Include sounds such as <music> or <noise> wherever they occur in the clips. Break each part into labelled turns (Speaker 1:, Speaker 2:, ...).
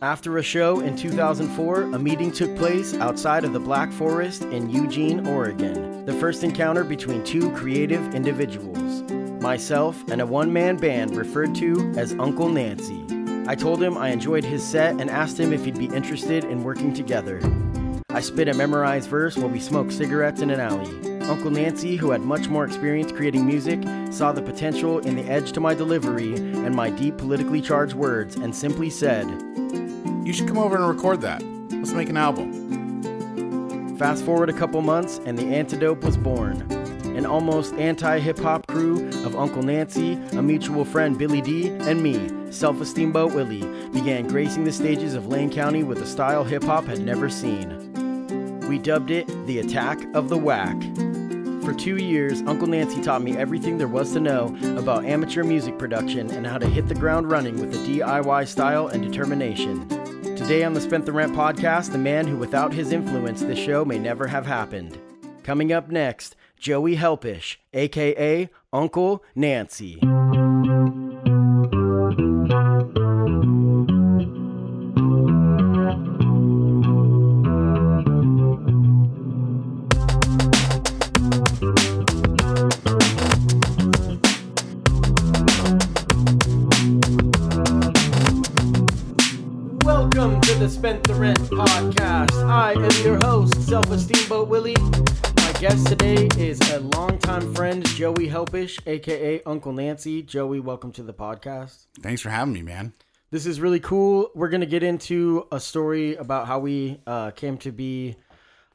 Speaker 1: After a show in 2004, a meeting took place outside of the Black Forest in Eugene, Oregon. The first encounter between two creative individuals, myself and a one man band referred to as Uncle Nancy. I told him I enjoyed his set and asked him if he'd be interested in working together. I spit a memorized verse while we smoked cigarettes in an alley. Uncle Nancy, who had much more experience creating music, saw the potential in the edge to my delivery and my deep politically charged words and simply said,
Speaker 2: You should come over and record that. Let's make an album.
Speaker 1: Fast forward a couple months, and the antidote was born. An almost anti hip hop crew of Uncle Nancy, a mutual friend Billy D, and me, Self Esteem Boat Willie, began gracing the stages of Lane County with a style hip hop had never seen. We dubbed it the Attack of the Whack. For two years, Uncle Nancy taught me everything there was to know about amateur music production and how to hit the ground running with a DIY style and determination. Today on the Spent the Rent podcast, the man who without his influence this show may never have happened. Coming up next, Joey Helpish, aka Uncle Nancy. Podcast. I am your host, Self Esteem Boat Willie. My guest today is a longtime friend, Joey Helpish, aka Uncle Nancy. Joey, welcome to the podcast.
Speaker 2: Thanks for having me, man.
Speaker 1: This is really cool. We're gonna get into a story about how we uh, came to be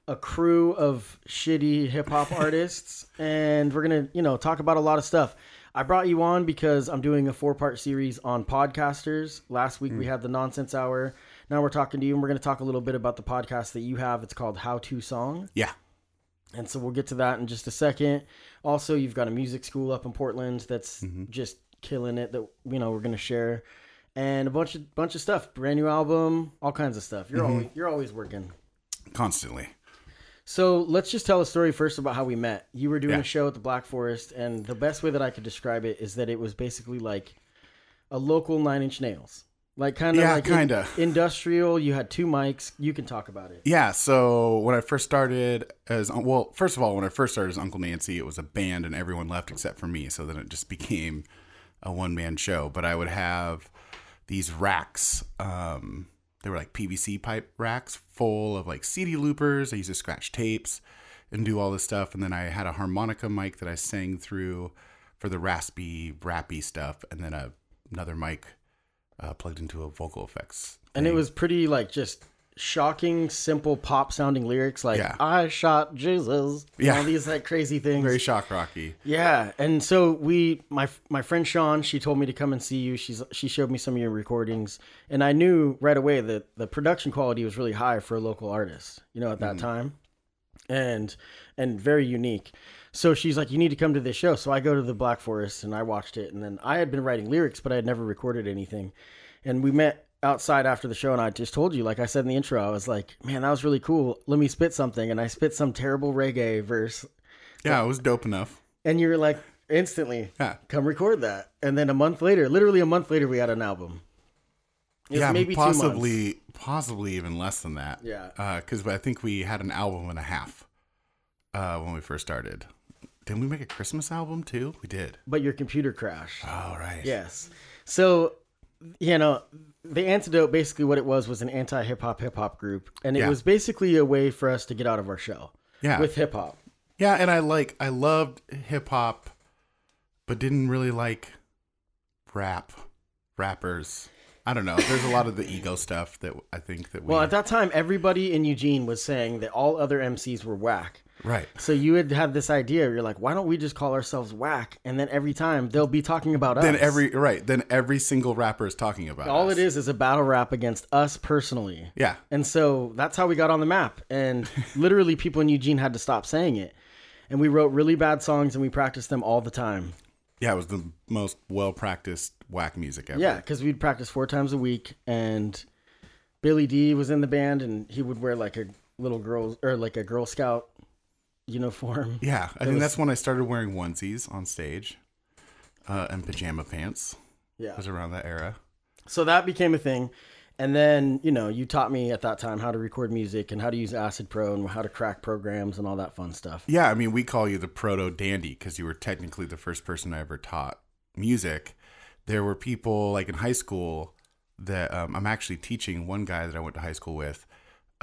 Speaker 1: a crew of shitty hip hop <laughs> artists, and we're gonna, you know, talk about a lot of stuff. I brought you on because I'm doing a four part series on podcasters. Last week we had the Nonsense Hour. Now we're talking to you, and we're gonna talk a little bit about the podcast that you have. It's called How to Song.
Speaker 2: Yeah.
Speaker 1: And so we'll get to that in just a second. Also, you've got a music school up in Portland that's mm-hmm. just killing it that you know we're gonna share, and a bunch of bunch of stuff. Brand new album, all kinds of stuff. You're mm-hmm. always you're always working.
Speaker 2: Constantly.
Speaker 1: So let's just tell a story first about how we met. You were doing
Speaker 2: Yeah.
Speaker 1: a show at the Black Forest, and the best way that I could describe it is that it was basically like a local Nine Inch Nails, like kind of
Speaker 2: Yeah,
Speaker 1: like
Speaker 2: kinda.
Speaker 1: industrial. You had two mics. You can talk about it.
Speaker 2: Yeah. So when I first started as well, first of all, when I first started as Uncle Nancy, it was a band and everyone left except for me. So then it just <laughs> became a one man show. But I would have these racks. Um, they were like PVC pipe racks full of like CD loopers. I used to scratch tapes and do all this stuff. And then I had a harmonica mic that I sang through for the raspy, rappy stuff. And then a, another mic uh, plugged into a vocal effects.
Speaker 1: And it was pretty like just shocking, simple pop sounding lyrics like
Speaker 2: Yeah.
Speaker 1: "I shot Jesus," and
Speaker 2: Yeah.
Speaker 1: all these like crazy things.
Speaker 2: very shock rocky.
Speaker 1: Yeah, and so we, my my friend Sean, she told me to come and see you. She's she showed me some of your recordings, and I knew right away that the production quality was really high for a local artist. You know, at that time, and and very unique. So she's like, "You need to come to this show." So I go to the Black Forest and I watched it, and then I had been writing lyrics, but I had never recorded anything. And we met outside after the show, and I just told you, like I said in the intro, I was like, "Man, that was really cool. Let me spit something," and I spit some terrible reggae verse
Speaker 2: Yeah, it was dope enough.
Speaker 1: and you were like instantly
Speaker 2: Yeah.
Speaker 1: come record that and then a month later literally a month later we had an album It
Speaker 2: yeah,
Speaker 1: maybe two
Speaker 2: possibly, possibly even less than that.
Speaker 1: Yeah.
Speaker 2: because I think we had an album and a half uh, when we first started. Didn't we make a Christmas album too? We did.
Speaker 1: but your computer crashed
Speaker 2: Oh right.
Speaker 1: yes so you know the antidote basically what it was was an anti-hip-hop hip-hop group and it
Speaker 2: Yeah.
Speaker 1: was basically a way for us to get out of our shell
Speaker 2: Yeah.
Speaker 1: with hip-hop
Speaker 2: Yeah, and I like I loved hip hop, but didn't really like rap rappers. I don't know. There's a lot of the ego <laughs> stuff that I think that we.
Speaker 1: Well, at that time, everybody in Eugene was saying that all other MCs were whack.
Speaker 2: Right.
Speaker 1: So you would have this idea. You're like, why don't we just call ourselves whack? And then every time they'll be talking about us.
Speaker 2: Then every right. Then every single rapper is talking about
Speaker 1: all
Speaker 2: us.
Speaker 1: it is is a battle rap against us personally.
Speaker 2: Yeah.
Speaker 1: And so that's how we got on the map. And <laughs> literally, people in Eugene had to stop saying it. And we wrote really bad songs and we practiced them all the time.
Speaker 2: Yeah, it was the most well practiced whack music ever.
Speaker 1: Yeah, because we'd practice four times a week. And Billy D was in the band and he would wear like a little girl or like a Girl Scout uniform. <laughs>
Speaker 2: Yeah, I think
Speaker 1: was-
Speaker 2: that's when I started wearing onesies on stage, uh, and pajama pants.
Speaker 1: Yeah.
Speaker 2: It was around that era.
Speaker 1: So that became a thing. And then, you know, you taught me at that time how to record music and how to use Acid Pro and how to crack programs and all that fun stuff.
Speaker 2: Yeah, I mean, we call you the proto dandy because you were technically the first person I ever taught music. There were people like in high school that um, I'm actually teaching one guy that I went to high school with.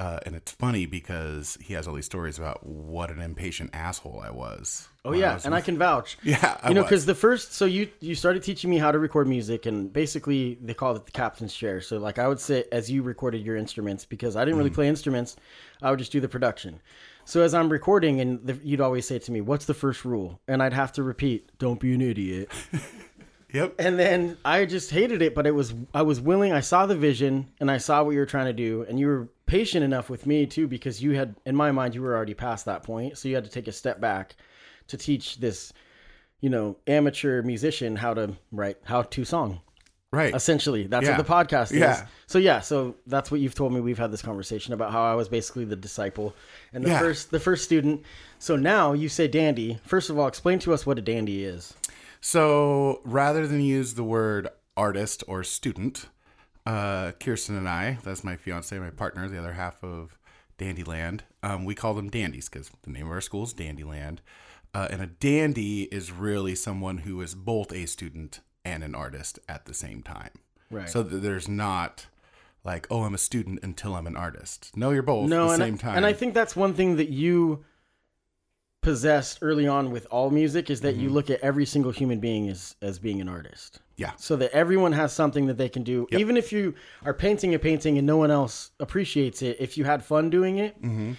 Speaker 2: Uh, and it's funny because he has all these stories about what an impatient asshole I was.
Speaker 1: Oh yeah,
Speaker 2: was
Speaker 1: and I can vouch. <laughs>
Speaker 2: yeah, I
Speaker 1: you know, because the first, so you you started teaching me how to record music, and basically they called it the captain's chair. So like I would sit as you recorded your instruments because I didn't
Speaker 2: Mm.
Speaker 1: really play instruments, I would just do the production. So as I'm recording, and the, you'd always say to me, "What's the first rule?" And I'd have to repeat, "Don't be an idiot." <laughs>
Speaker 2: yep.
Speaker 1: And then I just hated it, but it was I was willing. I saw the vision and I saw what you were trying to do, and you were patient enough with me too because you had, in my mind, you were already past that point. So you had to take a step back to teach this, you know, amateur musician how to write how to song.
Speaker 2: Right.
Speaker 1: Essentially, that's
Speaker 2: Yeah.
Speaker 1: what the podcast is.
Speaker 2: Yeah.
Speaker 1: So yeah, so that's what you've told me. We've had this conversation about how I was basically the disciple and the
Speaker 2: Yeah.
Speaker 1: first the first student. So now you say dandy. First of all, explain to us what a dandy is.
Speaker 2: So rather than use the word artist or student, uh, Kirsten and I, that's my fiance, my partner, the other half of Dandyland, um, we call them dandies because the name of our school is Dandyland. Uh, and a dandy is really someone who is both a student and an artist at the same time.
Speaker 1: Right.
Speaker 2: So that there's not like, oh, I'm a student until I'm an artist. No, you're both
Speaker 1: no,
Speaker 2: at the same
Speaker 1: I,
Speaker 2: time.
Speaker 1: And I think that's one thing that you possessed early on with all music is that
Speaker 2: Mm-hmm.
Speaker 1: you look at every single human being as as being an artist.
Speaker 2: yeah.
Speaker 1: So that everyone has something that they can do. Even if you are painting a painting and no one else appreciates it, if you had fun doing it.
Speaker 2: Mm-hmm.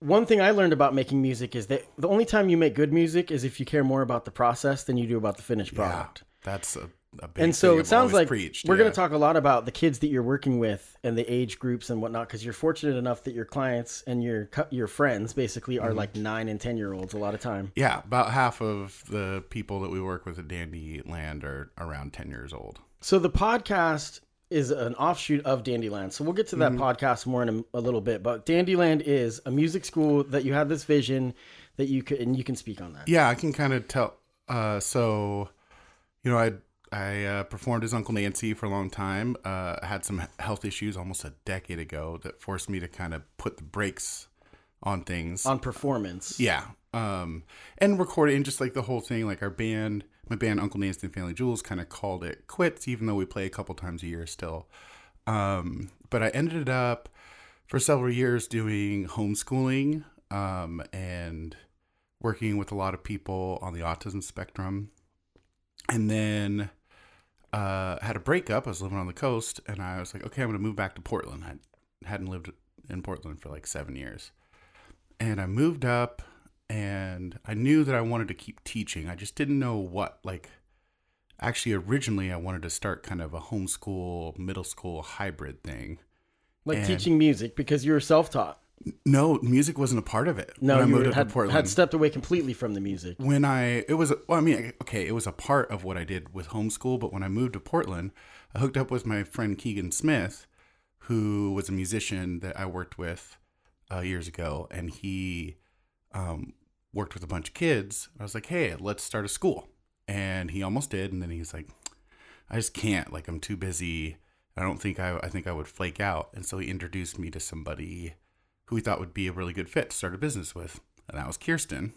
Speaker 1: One thing I learned about making music is that the only time you make good music is if you care more about the process than you do about the finished product.
Speaker 2: That's a,
Speaker 1: And so it sounds like
Speaker 2: preached.
Speaker 1: we're going to talk a lot about the kids that you're working with and the age groups and whatnot because you're fortunate enough that your clients and your your friends basically
Speaker 2: Mm-hmm.
Speaker 1: are like nine and ten year olds a lot of time.
Speaker 2: Yeah, about half of the people that we work with at Dandy Land are around 10 years old.
Speaker 1: So the podcast is an offshoot of Dandyland. So we'll get to that
Speaker 2: Mm-hmm.
Speaker 1: podcast more in a, a little bit. But Dandyland is a music school that you had this vision that you could and you can speak on that.
Speaker 2: Yeah, I can kind of tell. Uh, so, you know, I I uh, performed as Uncle Nancy for a long time. Uh, I had some health issues almost a decade ago that forced me to kind of put the brakes on things.
Speaker 1: On performance.
Speaker 2: Yeah. Um, and recording just like the whole thing, like our band, my band Uncle Nancy and Family Jewels kind of called it quits, even though we play a couple times a year still. Um, but I ended up for several years doing homeschooling um, and working with a lot of people on the autism spectrum. And then uh, had a breakup. I was living on the coast, and I was like, okay, I'm going to move back to Portland. I hadn't lived in Portland for like seven years and I moved up and I knew that I wanted to keep teaching. I just didn't know what like actually originally I wanted to start kind of a homeschool middle school hybrid thing.
Speaker 1: Like
Speaker 2: And-
Speaker 1: teaching music because you were self taught.
Speaker 2: No, music wasn't a part of it.
Speaker 1: No,
Speaker 2: when I moved
Speaker 1: had,
Speaker 2: to Portland.
Speaker 1: had stepped away completely from the music.
Speaker 2: when I it was well, I mean, okay, it was a part of what I did with homeschool, but when I moved to Portland, I hooked up with my friend Keegan Smith, who was a musician that I worked with uh, years ago, and he um, worked with a bunch of kids. I was like, hey, let's start a school, and he almost did, and then he's like, I just can't, like, I'm too busy. I don't think I, I think I would flake out, and so he introduced me to somebody who we thought would be a really good fit to start a business with, and that was Kirsten.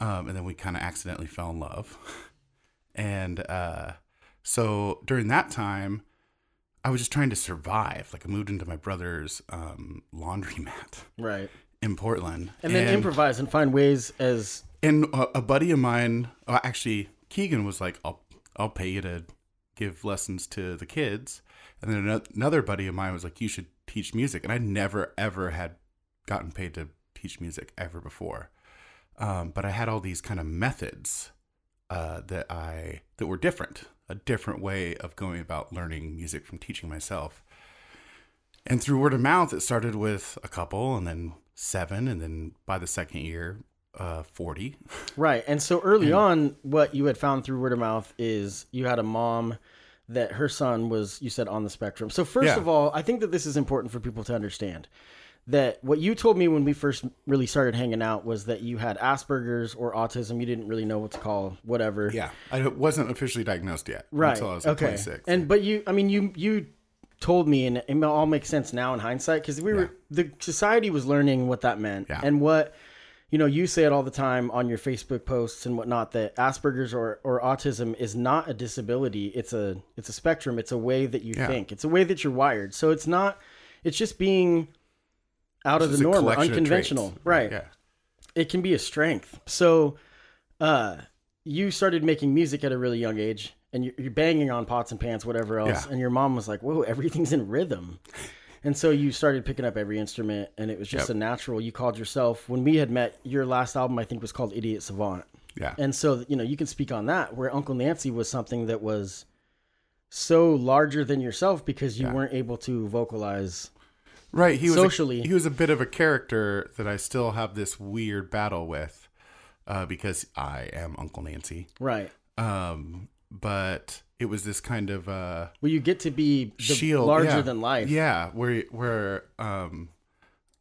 Speaker 2: Um, and then we kind of accidentally fell in love. <laughs> and uh, so during that time, I was just trying to survive. Like I moved into my brother's um, laundromat <laughs>
Speaker 1: Right.
Speaker 2: in Portland,
Speaker 1: And then improvise and find ways as
Speaker 2: and a, a buddy of mine, uh, actually Keegan, was like, "I'll I'll pay you to give lessons to the kids." And then another buddy of mine was like, "You should teach music," and I never ever had gotten paid to teach music ever before. Um, but I had all these kind of methods uh, that I that were different, a different way of going about learning music from teaching myself. And through word of mouth, it started with a couple, and then seven, and then by the second year, uh, forty.
Speaker 1: Right. And so early on, what you had found through word of mouth is you had a mom that her son was, you said, on the spectrum. So, first
Speaker 2: Yeah.
Speaker 1: of all, I think that this is important for people to understand that what you told me when we first really started hanging out was that you had Asperger's or autism. You didn't really know what to call whatever.
Speaker 2: Yeah, I wasn't officially diagnosed yet
Speaker 1: Right.
Speaker 2: until I was like,
Speaker 1: okay.
Speaker 2: 26.
Speaker 1: And but you, I mean, you you told me, and it all makes sense now in hindsight because we were the society was learning what that meant
Speaker 2: Yeah.
Speaker 1: and what you know. You say it all the time on your Facebook posts and whatnot that Asperger's or or autism is not a disability. It's a it's a spectrum. It's a way that you
Speaker 2: Yeah.
Speaker 1: think. It's a way that you're wired. So it's not. It's just being out of the norm, or
Speaker 2: collection of
Speaker 1: unconventional, right?
Speaker 2: Yeah.
Speaker 1: it can be a strength. So, uh, you started making music at a really young age, and you're, you're banging on pots and pans, whatever else.
Speaker 2: Yeah.
Speaker 1: And your mom was like, "Whoa, everything's in rhythm." And so you started picking up every instrument, and it was just
Speaker 2: Yep.
Speaker 1: a natural. You called yourself when we had met. Your last album, I think, was called "Idiot Savant,"
Speaker 2: Yeah.
Speaker 1: and so you know you can speak on that. Where Uncle Nancy was something that was so larger than yourself because you
Speaker 2: Yeah.
Speaker 1: weren't able to vocalize.
Speaker 2: Right. He was
Speaker 1: Socially.
Speaker 2: A, he was a bit of a character that I still have this weird battle with, uh, because I am Uncle Nancy.
Speaker 1: Right.
Speaker 2: Um, but it was this kind of uh,
Speaker 1: Well, you get to be the
Speaker 2: shield,
Speaker 1: larger
Speaker 2: yeah.
Speaker 1: than life.
Speaker 2: Yeah, where where um,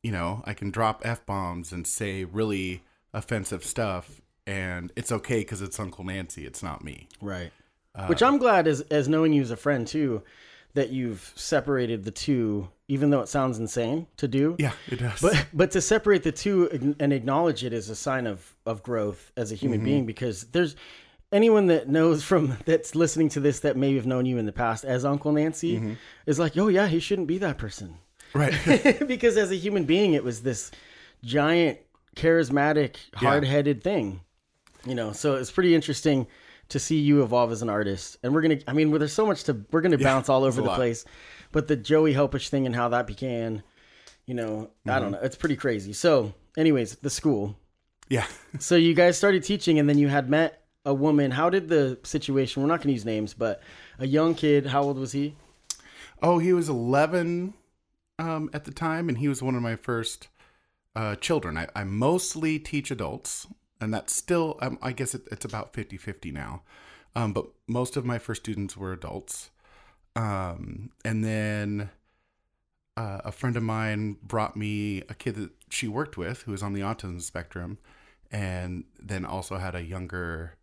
Speaker 2: you know, I can drop f bombs and say really offensive stuff, and it's okay because it's Uncle Nancy. It's not me.
Speaker 1: Right.
Speaker 2: Uh,
Speaker 1: Which I'm glad as as knowing you as a friend too, that you've separated the two, even though it sounds insane to do.
Speaker 2: Yeah, it does.
Speaker 1: But but to separate the two and acknowledge it is a sign of of growth as a human
Speaker 2: Mm-hmm.
Speaker 1: being because there's anyone that knows from that's listening to this that may have known you in the past as Uncle Nancy
Speaker 2: Mm-hmm.
Speaker 1: is like, oh yeah, he shouldn't be that person.
Speaker 2: right. <laughs>
Speaker 1: because as a human being, it was this giant, charismatic, hard-headed thing. You know, so it's pretty interesting to see you evolve as an artist. And we're gonna, I mean, there's so much to, we're gonna bounce all over the
Speaker 2: lot.
Speaker 1: place. But the Joey Helpish thing and how that began, you know, I
Speaker 2: Mm-hmm.
Speaker 1: don't know, it's pretty crazy. So, anyways, the school.
Speaker 2: yeah.
Speaker 1: So you guys started teaching, and then you had met a woman. How did the situation? We're not gonna use names, but a young kid. How old was he?
Speaker 2: Oh, he was 11 um, at the time, and he was one of my first uh, children. I, I mostly teach adults, and that's still, um, I guess it, it's about 50 50 now. Um, but most of my first students were adults. Um, and then uh, a friend of mine brought me a kid that she worked with who was on the autism spectrum, and then also had a younger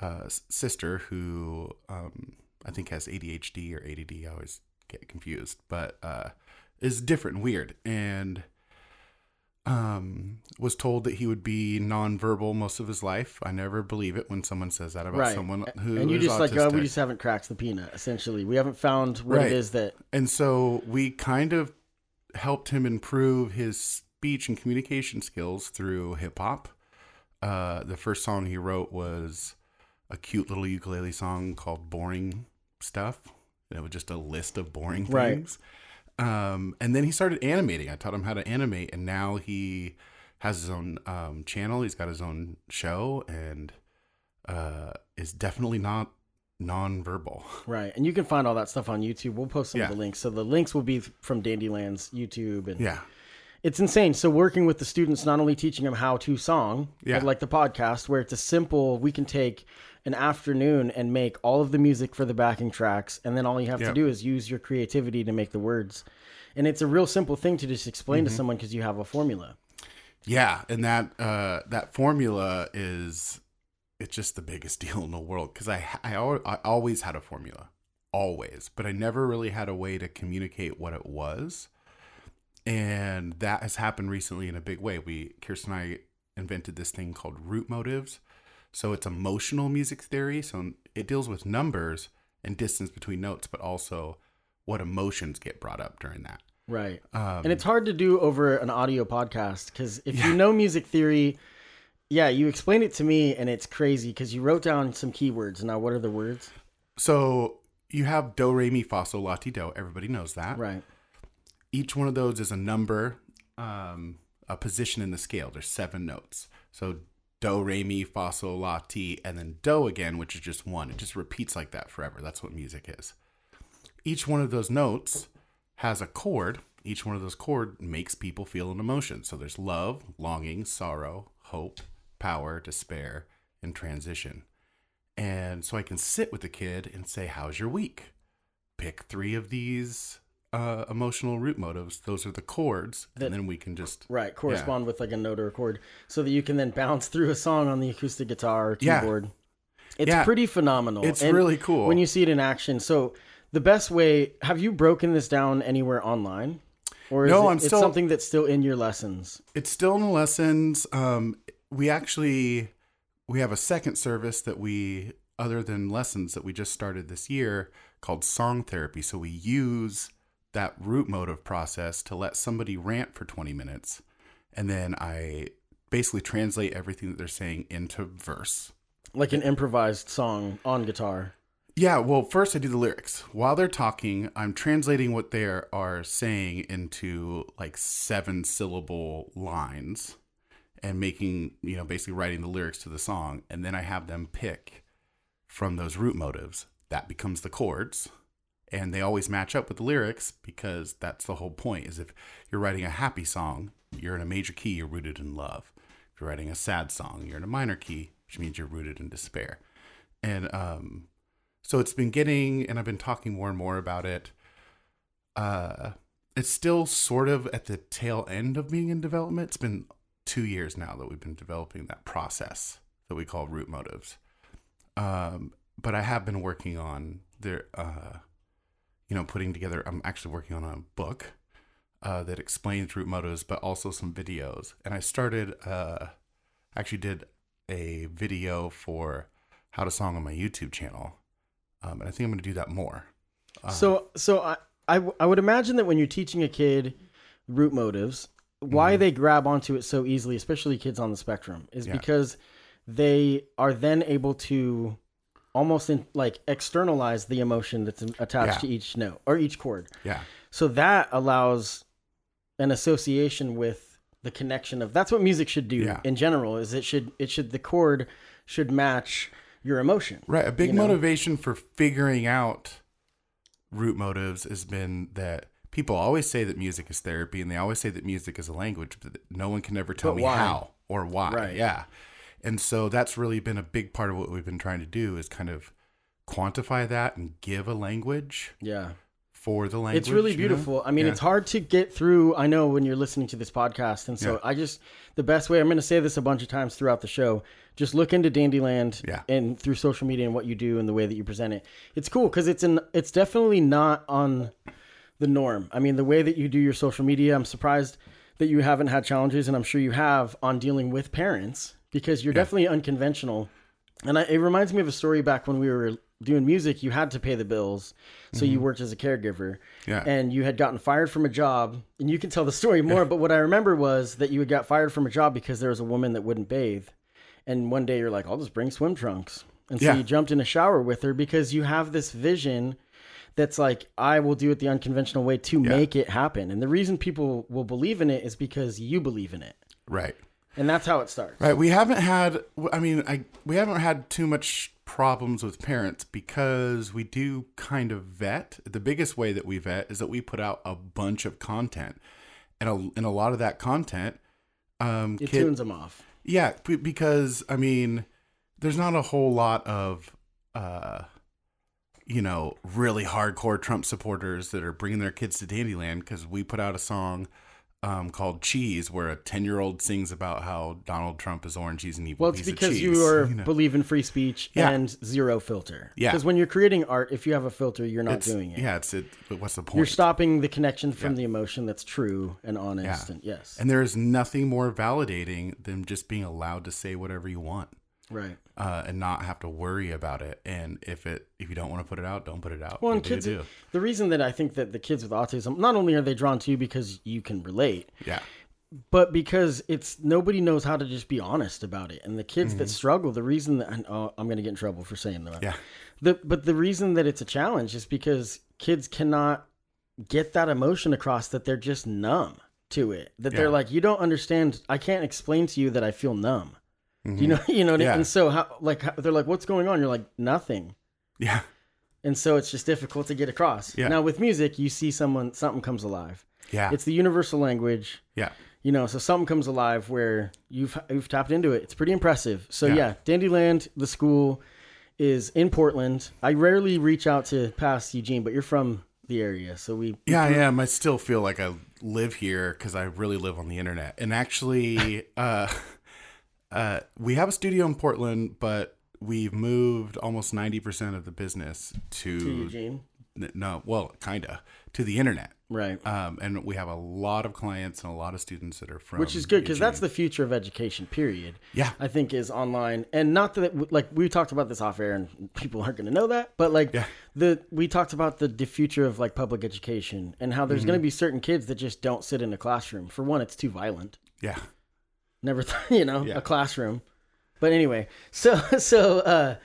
Speaker 2: uh, sister who um, I think has ADHD or ADD. I always get confused, but uh, is different and weird. And um, was told that he would be nonverbal most of his life. I never believe it when someone says that about
Speaker 1: Right.
Speaker 2: someone who
Speaker 1: and you just like, oh, we just haven't cracked the peanut. Essentially, we haven't found what
Speaker 2: Right.
Speaker 1: it is that
Speaker 2: And so we kind of helped him improve his speech and communication skills through hip hop. Uh, the first song he wrote was a cute little ukulele song called Boring Stuff. It was just a list of boring
Speaker 1: Right.
Speaker 2: things. Um, and then he started animating. I taught him how to animate, and now he has his own um, channel. He's got his own show, and uh, is definitely not nonverbal. <laughs>
Speaker 1: Right. And you can find all that stuff on YouTube. We'll post some of the links. So the links will be from Dandyland's YouTube and
Speaker 2: Yeah.
Speaker 1: it's insane. So working with the students, not only teaching them how to song,
Speaker 2: Yeah.
Speaker 1: but like the podcast where it's a simple, we can take an afternoon and make all of the music for the backing tracks. And then all you have to do is use your creativity to make the words. And it's a real simple thing to just explain
Speaker 2: Mm-hmm.
Speaker 1: to someone because you have a formula.
Speaker 2: Yeah, and that uh, that formula is it's just the biggest <laughs> deal in the world because I I, I always had a formula, always, but I never really had a way to communicate what it was, and that has happened recently in a big way. We Kirsten and I invented this thing called root motives, so it's emotional music theory. So it deals with numbers and distance between notes, but also what emotions get brought up during that.
Speaker 1: Right.
Speaker 2: Um,
Speaker 1: and it's hard to do over an audio podcast because if you know music theory, yeah, you explained it to me and it's crazy because you wrote down some keywords. Now, what are the words?
Speaker 2: So you have do re mi fa sol la ti do. Everybody knows that.
Speaker 1: Right.
Speaker 2: Each one of those is a number, um, a position in the scale. There's seven notes. So do re mi fa sol la ti, and then do again, which is just one. It just repeats like that forever. That's what music is. Each one of those notes has a chord. Each one of those chord makes people feel an emotion. So there's love, longing, sorrow, hope, power, despair, and transition. And so I can sit with the kid and say, How's your week? Pick three of these uh, emotional root motives. Those are the chords.
Speaker 1: That-
Speaker 2: and then we can just.
Speaker 1: Right. Correspond with like a note or a chord so that you can then bounce through a song on the acoustic guitar or
Speaker 2: Yeah.
Speaker 1: keyboard. It's
Speaker 2: Yeah.
Speaker 1: pretty phenomenal.
Speaker 2: It's
Speaker 1: And
Speaker 2: really cool.
Speaker 1: when you see it in action. So the best way, have you broken this down anywhere online? Or is
Speaker 2: No,
Speaker 1: it,
Speaker 2: I'm still-
Speaker 1: something that's still in your lessons?
Speaker 2: It's still in the lessons. Um, we actually we have a second service that we other than lessons that we just started this year called song therapy. So we use that root motive process to let somebody rant for 20 minutes and then I basically translate everything that they're saying into verse.
Speaker 1: Like an improvised song on guitar.
Speaker 2: Yeah, well, first I do the lyrics. While they're talking, I'm translating what they are, saying into like seven syllable lines and making, you know, basically writing the lyrics to the song. And then I have them pick from those root motives. That becomes the chords. And they always match up with the lyrics because that's the whole point is if you're writing a happy song, you're in a major key, you're rooted in love. If you're writing a sad song, you're in a minor key, which means you're rooted in despair. And um so it's been getting and i've been talking more and more about it uh it's still sort of at the tail end of being in development it's been two years now that we've been developing that process that we call root motives um but i have been working on their uh you know putting together i'm actually working on a book uh that explains root motives but also some videos and i started uh actually did a video for how to song on my youtube channel um, and I think I'm going to do that more. Uh,
Speaker 1: So, so I, I, w- I would imagine that when you're teaching a kid root motives, why
Speaker 2: Mm-hmm.
Speaker 1: they grab onto it so easily, especially kids on the spectrum, is
Speaker 2: Yeah.
Speaker 1: because they are then able to almost in, like externalize the emotion that's attached
Speaker 2: Yeah.
Speaker 1: to each note or each chord.
Speaker 2: yeah,
Speaker 1: So that allows an association with the connection of that's what music should do
Speaker 2: Yeah.
Speaker 1: in general is it should it should the chord should match your emotion.
Speaker 2: right. A big
Speaker 1: You know?
Speaker 2: motivation for figuring out root motives has been that people always say that music is therapy, and they always say that music is a language, but no one can ever tell
Speaker 1: But
Speaker 2: me
Speaker 1: why?
Speaker 2: how or why.
Speaker 1: Right.
Speaker 2: Yeah, and so that's really been a big part of what we've been trying to do is kind of quantify that and give a language
Speaker 1: Yeah.
Speaker 2: for the language.
Speaker 1: It's really
Speaker 2: you know?
Speaker 1: beautiful. I mean,
Speaker 2: Yeah.
Speaker 1: it's hard to get through. I know when you're listening to this podcast, and so
Speaker 2: Yeah.
Speaker 1: I just the best way. I'm going to say this a bunch of times throughout the show. Just look into Dandyland
Speaker 2: Yeah.
Speaker 1: and through social media and what you do and the way that you present it. It's cool because it's an it's definitely not on the norm. I mean, the way that you do your social media, I'm surprised that you haven't had challenges, and I'm sure you have on dealing with parents because you're definitely unconventional. And I, it reminds me of a story back when we were doing music. You had to pay the bills, so you worked as a caregiver
Speaker 2: Mm-hmm. Yeah.
Speaker 1: and you had gotten fired from a job and you can tell the story more <laughs> but what i remember was that you had got fired from a job because there was a woman that wouldn't bathe and one day you're like i'll just bring swim trunks and so
Speaker 2: Yeah.
Speaker 1: you jumped in a shower with her because you have this vision that's like i will do it the unconventional way to make it happen and the reason people will believe in it is because you believe in it
Speaker 2: right.
Speaker 1: And that's how it starts
Speaker 2: Right. We haven't had. I mean, I we haven't had too much problems with parents because we do kind of vet. The biggest way that we vet is that we put out a bunch of content, and a, and a lot of that content, um,
Speaker 1: it
Speaker 2: kid-
Speaker 1: tunes them off
Speaker 2: yeah, because I mean, there's not a whole lot of, uh, you know, really hardcore Trump supporters that are bringing their kids to Dandyland because we put out a song um, called "Cheese," where a ten year old sings about how Donald Trump is orange, he's an evil
Speaker 1: well it's because
Speaker 2: cheese. <laughs>
Speaker 1: you are
Speaker 2: know.
Speaker 1: believe in free speech
Speaker 2: Yeah.
Speaker 1: and zero filter
Speaker 2: Yeah.
Speaker 1: because when you're creating art if you have a filter you're not
Speaker 2: It's-
Speaker 1: doing it
Speaker 2: Yeah, it's it. But what's the point?
Speaker 1: You're stopping the connection from the emotion that's true and honest.
Speaker 2: Yeah.
Speaker 1: And yes,
Speaker 2: and there is nothing more validating than just being allowed to say whatever you want.
Speaker 1: Right.
Speaker 2: Uh, and not have to worry about it. And if it if you don't want to put it out, don't put it out.
Speaker 1: Well, and kids,
Speaker 2: do.
Speaker 1: the reason that I think that the kids with autism, not only are they drawn to you because you can relate,
Speaker 2: Yeah.
Speaker 1: but because it's nobody knows how to just be honest about it. And the kids that struggle, the reason that oh, I'm going to get in trouble for saying that.
Speaker 2: Mm-hmm. Yeah.
Speaker 1: The but the reason that it's a challenge is because kids cannot get that emotion across that they're just numb to it. That they're like, you don't understand. I can't explain to you that I feel numb. You know, <laughs> you know, what I-
Speaker 2: Mm-hmm. Yeah.
Speaker 1: and so how like how, they're like, what's going on? You're like, nothing.
Speaker 2: Yeah.
Speaker 1: And so it's just difficult to get across.
Speaker 2: Yeah.
Speaker 1: Now with music, you see someone something comes alive.
Speaker 2: Yeah.
Speaker 1: It's the universal language.
Speaker 2: yeah.
Speaker 1: You know, so something comes alive where you've you've tapped into it. It's pretty impressive. So yeah,
Speaker 2: Yeah.
Speaker 1: Dandyland, the school, is in Portland. I rarely reach out to past Eugene, but you're from the area, so we
Speaker 2: Yeah, I am. I still feel like I live here because I really live on the internet. And actually, <laughs> uh, uh, we have a studio in Portland, but we've moved almost ninety percent of the business to,
Speaker 1: to Eugene,
Speaker 2: n- no, well, kinda to the internet.
Speaker 1: right?
Speaker 2: Um, and we have a lot of clients and a lot of students that are from
Speaker 1: Which is good because that's the future of education. Period.
Speaker 2: yeah,
Speaker 1: I think is online, and not that like we talked about this off air, and <laughs> people aren't going to know that, but like
Speaker 2: Yeah.
Speaker 1: the we talked about the, the future of like public education and how there's
Speaker 2: Mm-hmm.
Speaker 1: going to be certain kids that just don't sit in a classroom. For one, it's too violent.
Speaker 2: yeah,
Speaker 1: Never, th- <laughs> you know,
Speaker 2: Yeah.
Speaker 1: a classroom. But anyway, <laughs> so so uh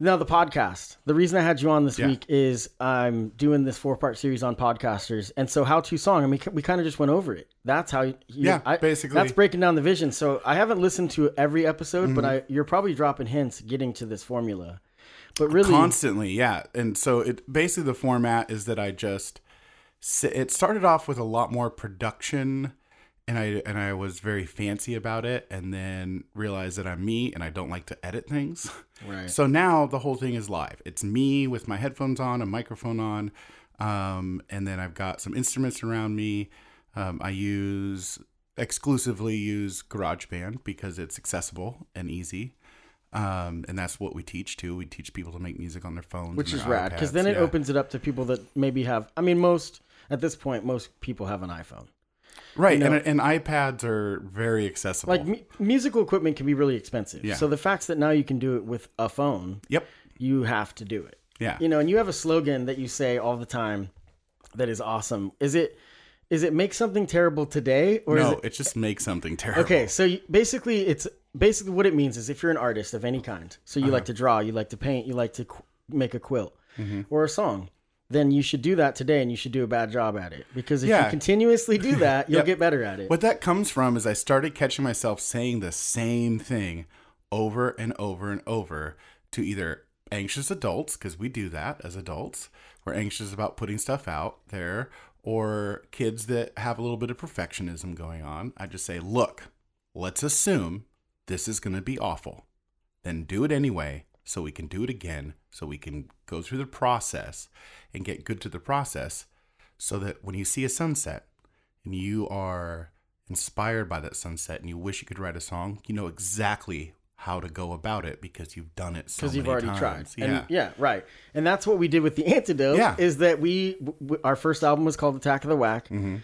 Speaker 1: now the podcast. The reason I had you on this
Speaker 2: Yeah.
Speaker 1: week is I'm doing this four part series on podcasters, and so how to song. I mean, we kind of just went over it. That's how. You,
Speaker 2: Yeah,
Speaker 1: I,
Speaker 2: basically.
Speaker 1: That's breaking down the vision. So I haven't listened to every episode, but
Speaker 2: Mm-hmm.
Speaker 1: I you're probably dropping hints getting to this formula. But really,
Speaker 2: constantly yeah and so it basically the format is that i just it started off with a lot more production and i and i was very fancy about it and then realized that i'm me and i don't like to edit things
Speaker 1: Right.
Speaker 2: so now the whole thing is live it's me with my headphones on a microphone on um, and then i've got some instruments around me um, i use exclusively use GarageBand because it's accessible and easy um, and that's what we teach too. We teach people to make music on their phones,
Speaker 1: which
Speaker 2: and
Speaker 1: is rad because then it
Speaker 2: Yeah.
Speaker 1: opens it up to people that maybe have. I mean, most at this point, most people have an iPhone.
Speaker 2: Right.
Speaker 1: know-
Speaker 2: and, and iPads are very accessible.
Speaker 1: Like mu- musical equipment can be really expensive.
Speaker 2: Yeah.
Speaker 1: So the fact that now you can do it with a phone,
Speaker 2: yep,
Speaker 1: you have to do it.
Speaker 2: yeah,
Speaker 1: You know, and you have a slogan that you say all the time that is awesome. Is it is it make something terrible today or is
Speaker 2: no,
Speaker 1: it
Speaker 2: it, just makes something terrible.
Speaker 1: Okay, so you, basically it's basically what it means is if you're an artist of any kind, so you
Speaker 2: Uh-huh.
Speaker 1: like to draw, you like to paint, you like to qu- make a quilt
Speaker 2: Mm-hmm.
Speaker 1: or a song, then you should do that today and you should do a bad job at it because if you continuously do <laughs> that, you'll
Speaker 2: Yep.
Speaker 1: get better at it.
Speaker 2: What that comes from is I started catching myself saying the same thing over and over and over to either anxious adults, because we do that as adults. We're anxious about putting stuff out there, or kids that have a little bit of perfectionism going on. I just say, look, let's assume this is going to be awful. Then do it anyway so we can do it again, so we can go through the process and get good to the process so that when you see a sunset and you are inspired by that sunset and you wish you could write a song, you know exactly how to go about it because you've done it so
Speaker 1: because you've
Speaker 2: many
Speaker 1: already
Speaker 2: times.
Speaker 1: tried.
Speaker 2: Yeah.
Speaker 1: And yeah, right. And that's what we did with the antidote.
Speaker 2: Yeah.
Speaker 1: Is that we w- our first album was called Attack of the Whack,
Speaker 2: Mm-hmm.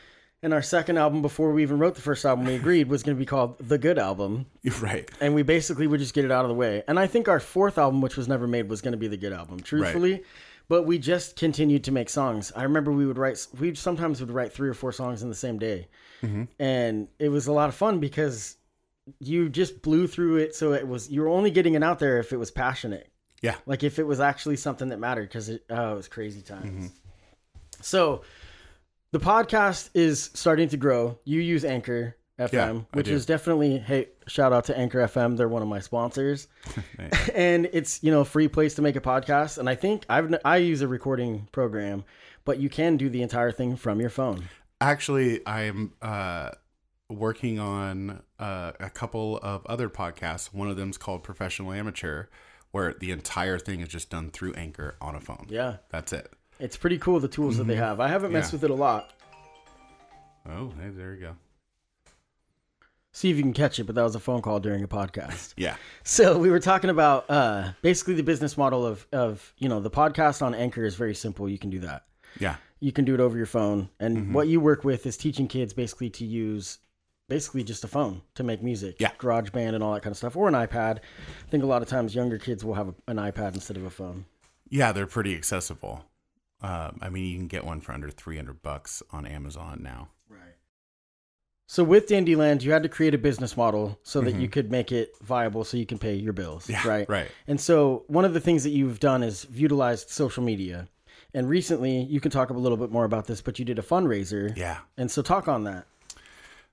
Speaker 1: And our second album before we even wrote the first album, we agreed was going to be called The Good Album, <laughs>
Speaker 2: right.
Speaker 1: and we basically would just get it out of the way. And I think our fourth album, which was never made, was going to be The Good Album, truthfully. But we just continued to make songs. I remember we would write. We sometimes would write three or four songs in the same day, mm-hmm. and it was a lot of fun because you just blew through it. So it was you were only getting it out there if it was passionate.
Speaker 2: Yeah.
Speaker 1: Like if it was actually something that mattered, because it, oh, it was crazy times. Mm-hmm. So the podcast is starting to grow. You use Anchor FM,
Speaker 2: Yeah,
Speaker 1: which is definitely hey, shout out to Anchor FM. They're one of my sponsors, <laughs> <laughs> and it's you know a free place to make a podcast. And I think I've I use a recording program, but you can do the entire thing from your phone.
Speaker 2: Actually, I'm uh, working on uh, a couple of other podcasts. One of them's called Professional Amateur, where the entire thing is just done through Anchor on a phone.
Speaker 1: Yeah,
Speaker 2: That's it.
Speaker 1: It's pretty cool the tools that they have. I haven't messed
Speaker 2: Mm-hmm. Yeah.
Speaker 1: with it a lot.
Speaker 2: Oh, hey, there you go.
Speaker 1: See if you can catch it, but that was a phone call during a podcast. <laughs>
Speaker 2: Yeah.
Speaker 1: So we were talking about uh, basically the business model of of you know the podcast on Anchor is very simple. You can do that.
Speaker 2: Yeah.
Speaker 1: You can do it over your phone, and
Speaker 2: Mm-hmm.
Speaker 1: what you work with is teaching kids basically to use basically just a phone to make music.
Speaker 2: Yeah.
Speaker 1: GarageBand and all that kind of stuff, or an iPad. I think a lot of times younger kids will have an iPad instead of a phone.
Speaker 2: Yeah, they're pretty accessible. Um, I mean, you can get one for under 300 bucks on Amazon now.
Speaker 1: Right. So with Dandyland, you had to create a business model so that you could make it viable, so you can pay your bills,
Speaker 2: Mm-hmm. Yeah,
Speaker 1: right?
Speaker 2: right.
Speaker 1: And so one of the things that you've done is you've utilized social media. And recently, you can talk a little bit more about this, but you did a fundraiser.
Speaker 2: Yeah.
Speaker 1: And so talk on that.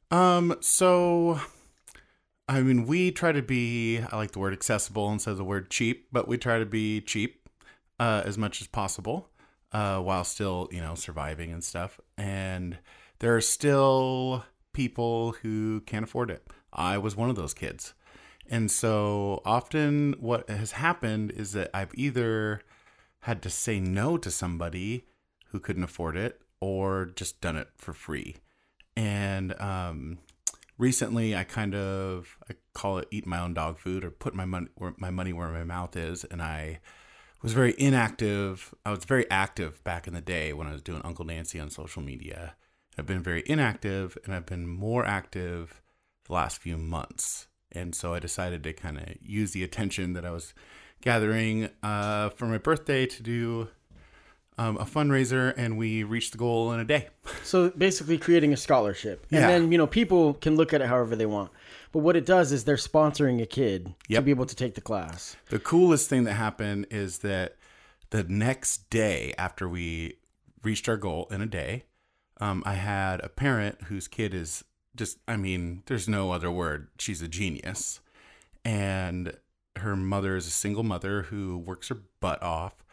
Speaker 2: Um, so I mean, we try to be I like the word accessible instead of the word cheap, but we try to be cheap uh as much as possible uh while still, you know, surviving and stuff. And there are still people who can't afford it. I was one of those kids. And so often what has happened is that I've either had to say no to somebody who couldn't afford it or just done it for free. And um, recently, I kind of I call it eat my own dog food or put my money my money where my mouth is. And I was very inactive. I was very active back in the day when I was doing Uncle Nancy on social media. I've been very inactive, and I've been more active the last few months. And so I decided to kind of use the attention that I was gathering uh, for my birthday to do um, a fundraiser, and we reached the goal in a day.
Speaker 1: So basically, creating a scholarship, and
Speaker 2: Yeah.
Speaker 1: then you know people can look at it however they want. But what it does is they're sponsoring a kid to be able to take the class.
Speaker 2: The coolest thing that happened is that the next day after we reached our goal in a day, um, I had a parent whose kid is just, I mean, there's no other word. She's a genius. And her mother is a single mother who works her butt off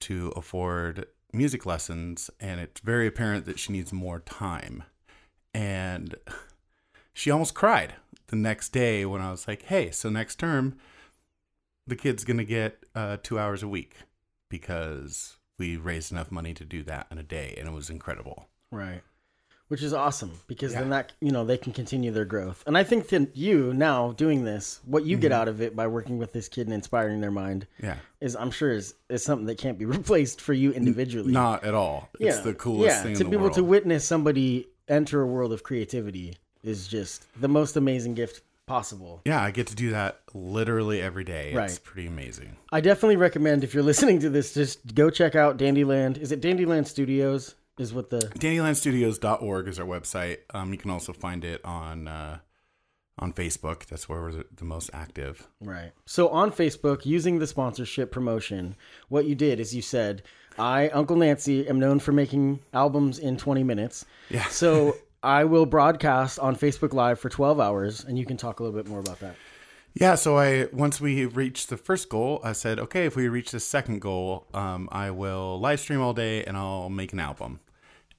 Speaker 2: to afford music lessons. And it's very apparent that she needs more time. And she almost cried the next day when I was like, hey, so next term, the kid's going to get uh, two hours a week because we raised enough money to do that in a day. And it was incredible.
Speaker 1: Right. Which is awesome because
Speaker 2: Yeah.
Speaker 1: then that you know they can continue their growth. And I think that you now doing this, what you
Speaker 2: Mm-hmm.
Speaker 1: get out of it by working with this kid and inspiring their mind
Speaker 2: Yeah.
Speaker 1: is I'm sure is, is something that can't be <laughs> replaced for you individually.
Speaker 2: Not at all. It's the coolest
Speaker 1: yeah,
Speaker 2: thing
Speaker 1: to
Speaker 2: in the
Speaker 1: be able to witness somebody enter a world of creativity is just the most amazing gift possible.
Speaker 2: yeah, I get to do that literally every day. It's pretty amazing.
Speaker 1: I definitely recommend if you're <laughs> listening to this, just go check out Dandyland. Is it Dandyland Studios? Is what the
Speaker 2: DandylandStudios.org is our website. Um, you can also find it on uh, on Facebook. That's where we're the, the most active.
Speaker 1: Right. So on Facebook, using the sponsorship promotion, what you did is you said, I, Uncle Nancy, am known for making albums in 20 minutes.
Speaker 2: Yeah.
Speaker 1: So <laughs> I will broadcast on Facebook Live for 12 hours, and you can talk a little bit more about that.
Speaker 2: Yeah, so I once we reached the first goal, I said, okay, if we reach the second goal, um, I will live stream all day and I'll make an album.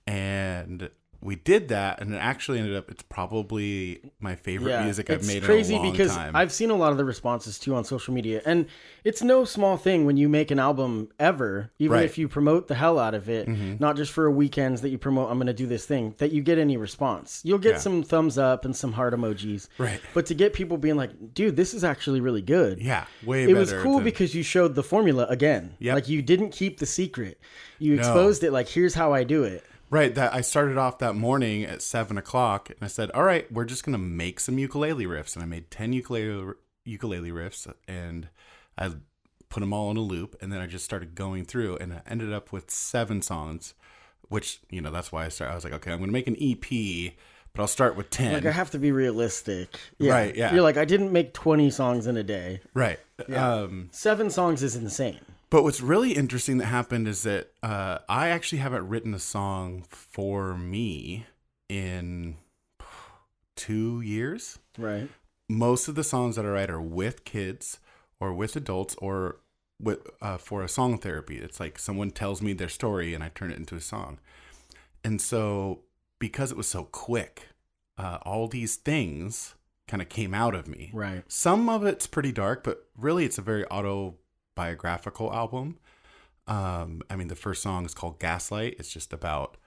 Speaker 2: And we did that, and it actually ended up. It's probably my favorite music I've made
Speaker 1: crazy
Speaker 2: in a long
Speaker 1: because
Speaker 2: time.
Speaker 1: I've seen a lot of the responses too on social media, and it's no small thing when you make an album ever, even
Speaker 2: Right.
Speaker 1: if you promote the hell out of it,
Speaker 2: Mm-hmm.
Speaker 1: not just for a weekends that you promote. I'm going to do this thing that you get any response. You'll get
Speaker 2: Yeah.
Speaker 1: some thumbs up and some heart emojis,
Speaker 2: Right.
Speaker 1: But to get people being like, "Dude, this is actually really good,"
Speaker 2: yeah, way
Speaker 1: it was cool
Speaker 2: than-
Speaker 1: because you showed the formula again.
Speaker 2: Yep.
Speaker 1: Like you didn't keep the secret. You exposed it. Like here's how I do it.
Speaker 2: Right, that I started off that morning at seven o'clock, and I said, "All right, we're just gonna make some ukulele riffs," and I made ten ukulele ukulele riffs, and I put them all in a loop, and then I just started going through, and I ended up with seven songs, which you know that's why I started. I was like, okay, I'm gonna make an EP, but I'll start with ten.
Speaker 1: Like I have to be realistic. Yeah.
Speaker 2: Right, yeah.
Speaker 1: You're like I didn't make 20 songs in a day.
Speaker 2: right. Um,
Speaker 1: Seven songs is insane.
Speaker 2: But what's really interesting that happened is that uh, I actually haven't written a song for me in two years.
Speaker 1: Right.
Speaker 2: most of the songs that I write are with kids or with adults or with uh, for a song therapy. It's like someone tells me their story and I turn it into a song. And so because it was so quick, uh, all these things kind of came out of me.
Speaker 1: Right.
Speaker 2: Some of it's pretty dark, but really it's a very autobiographical album. Um, I mean, the first song is called Gaslight. It's just about,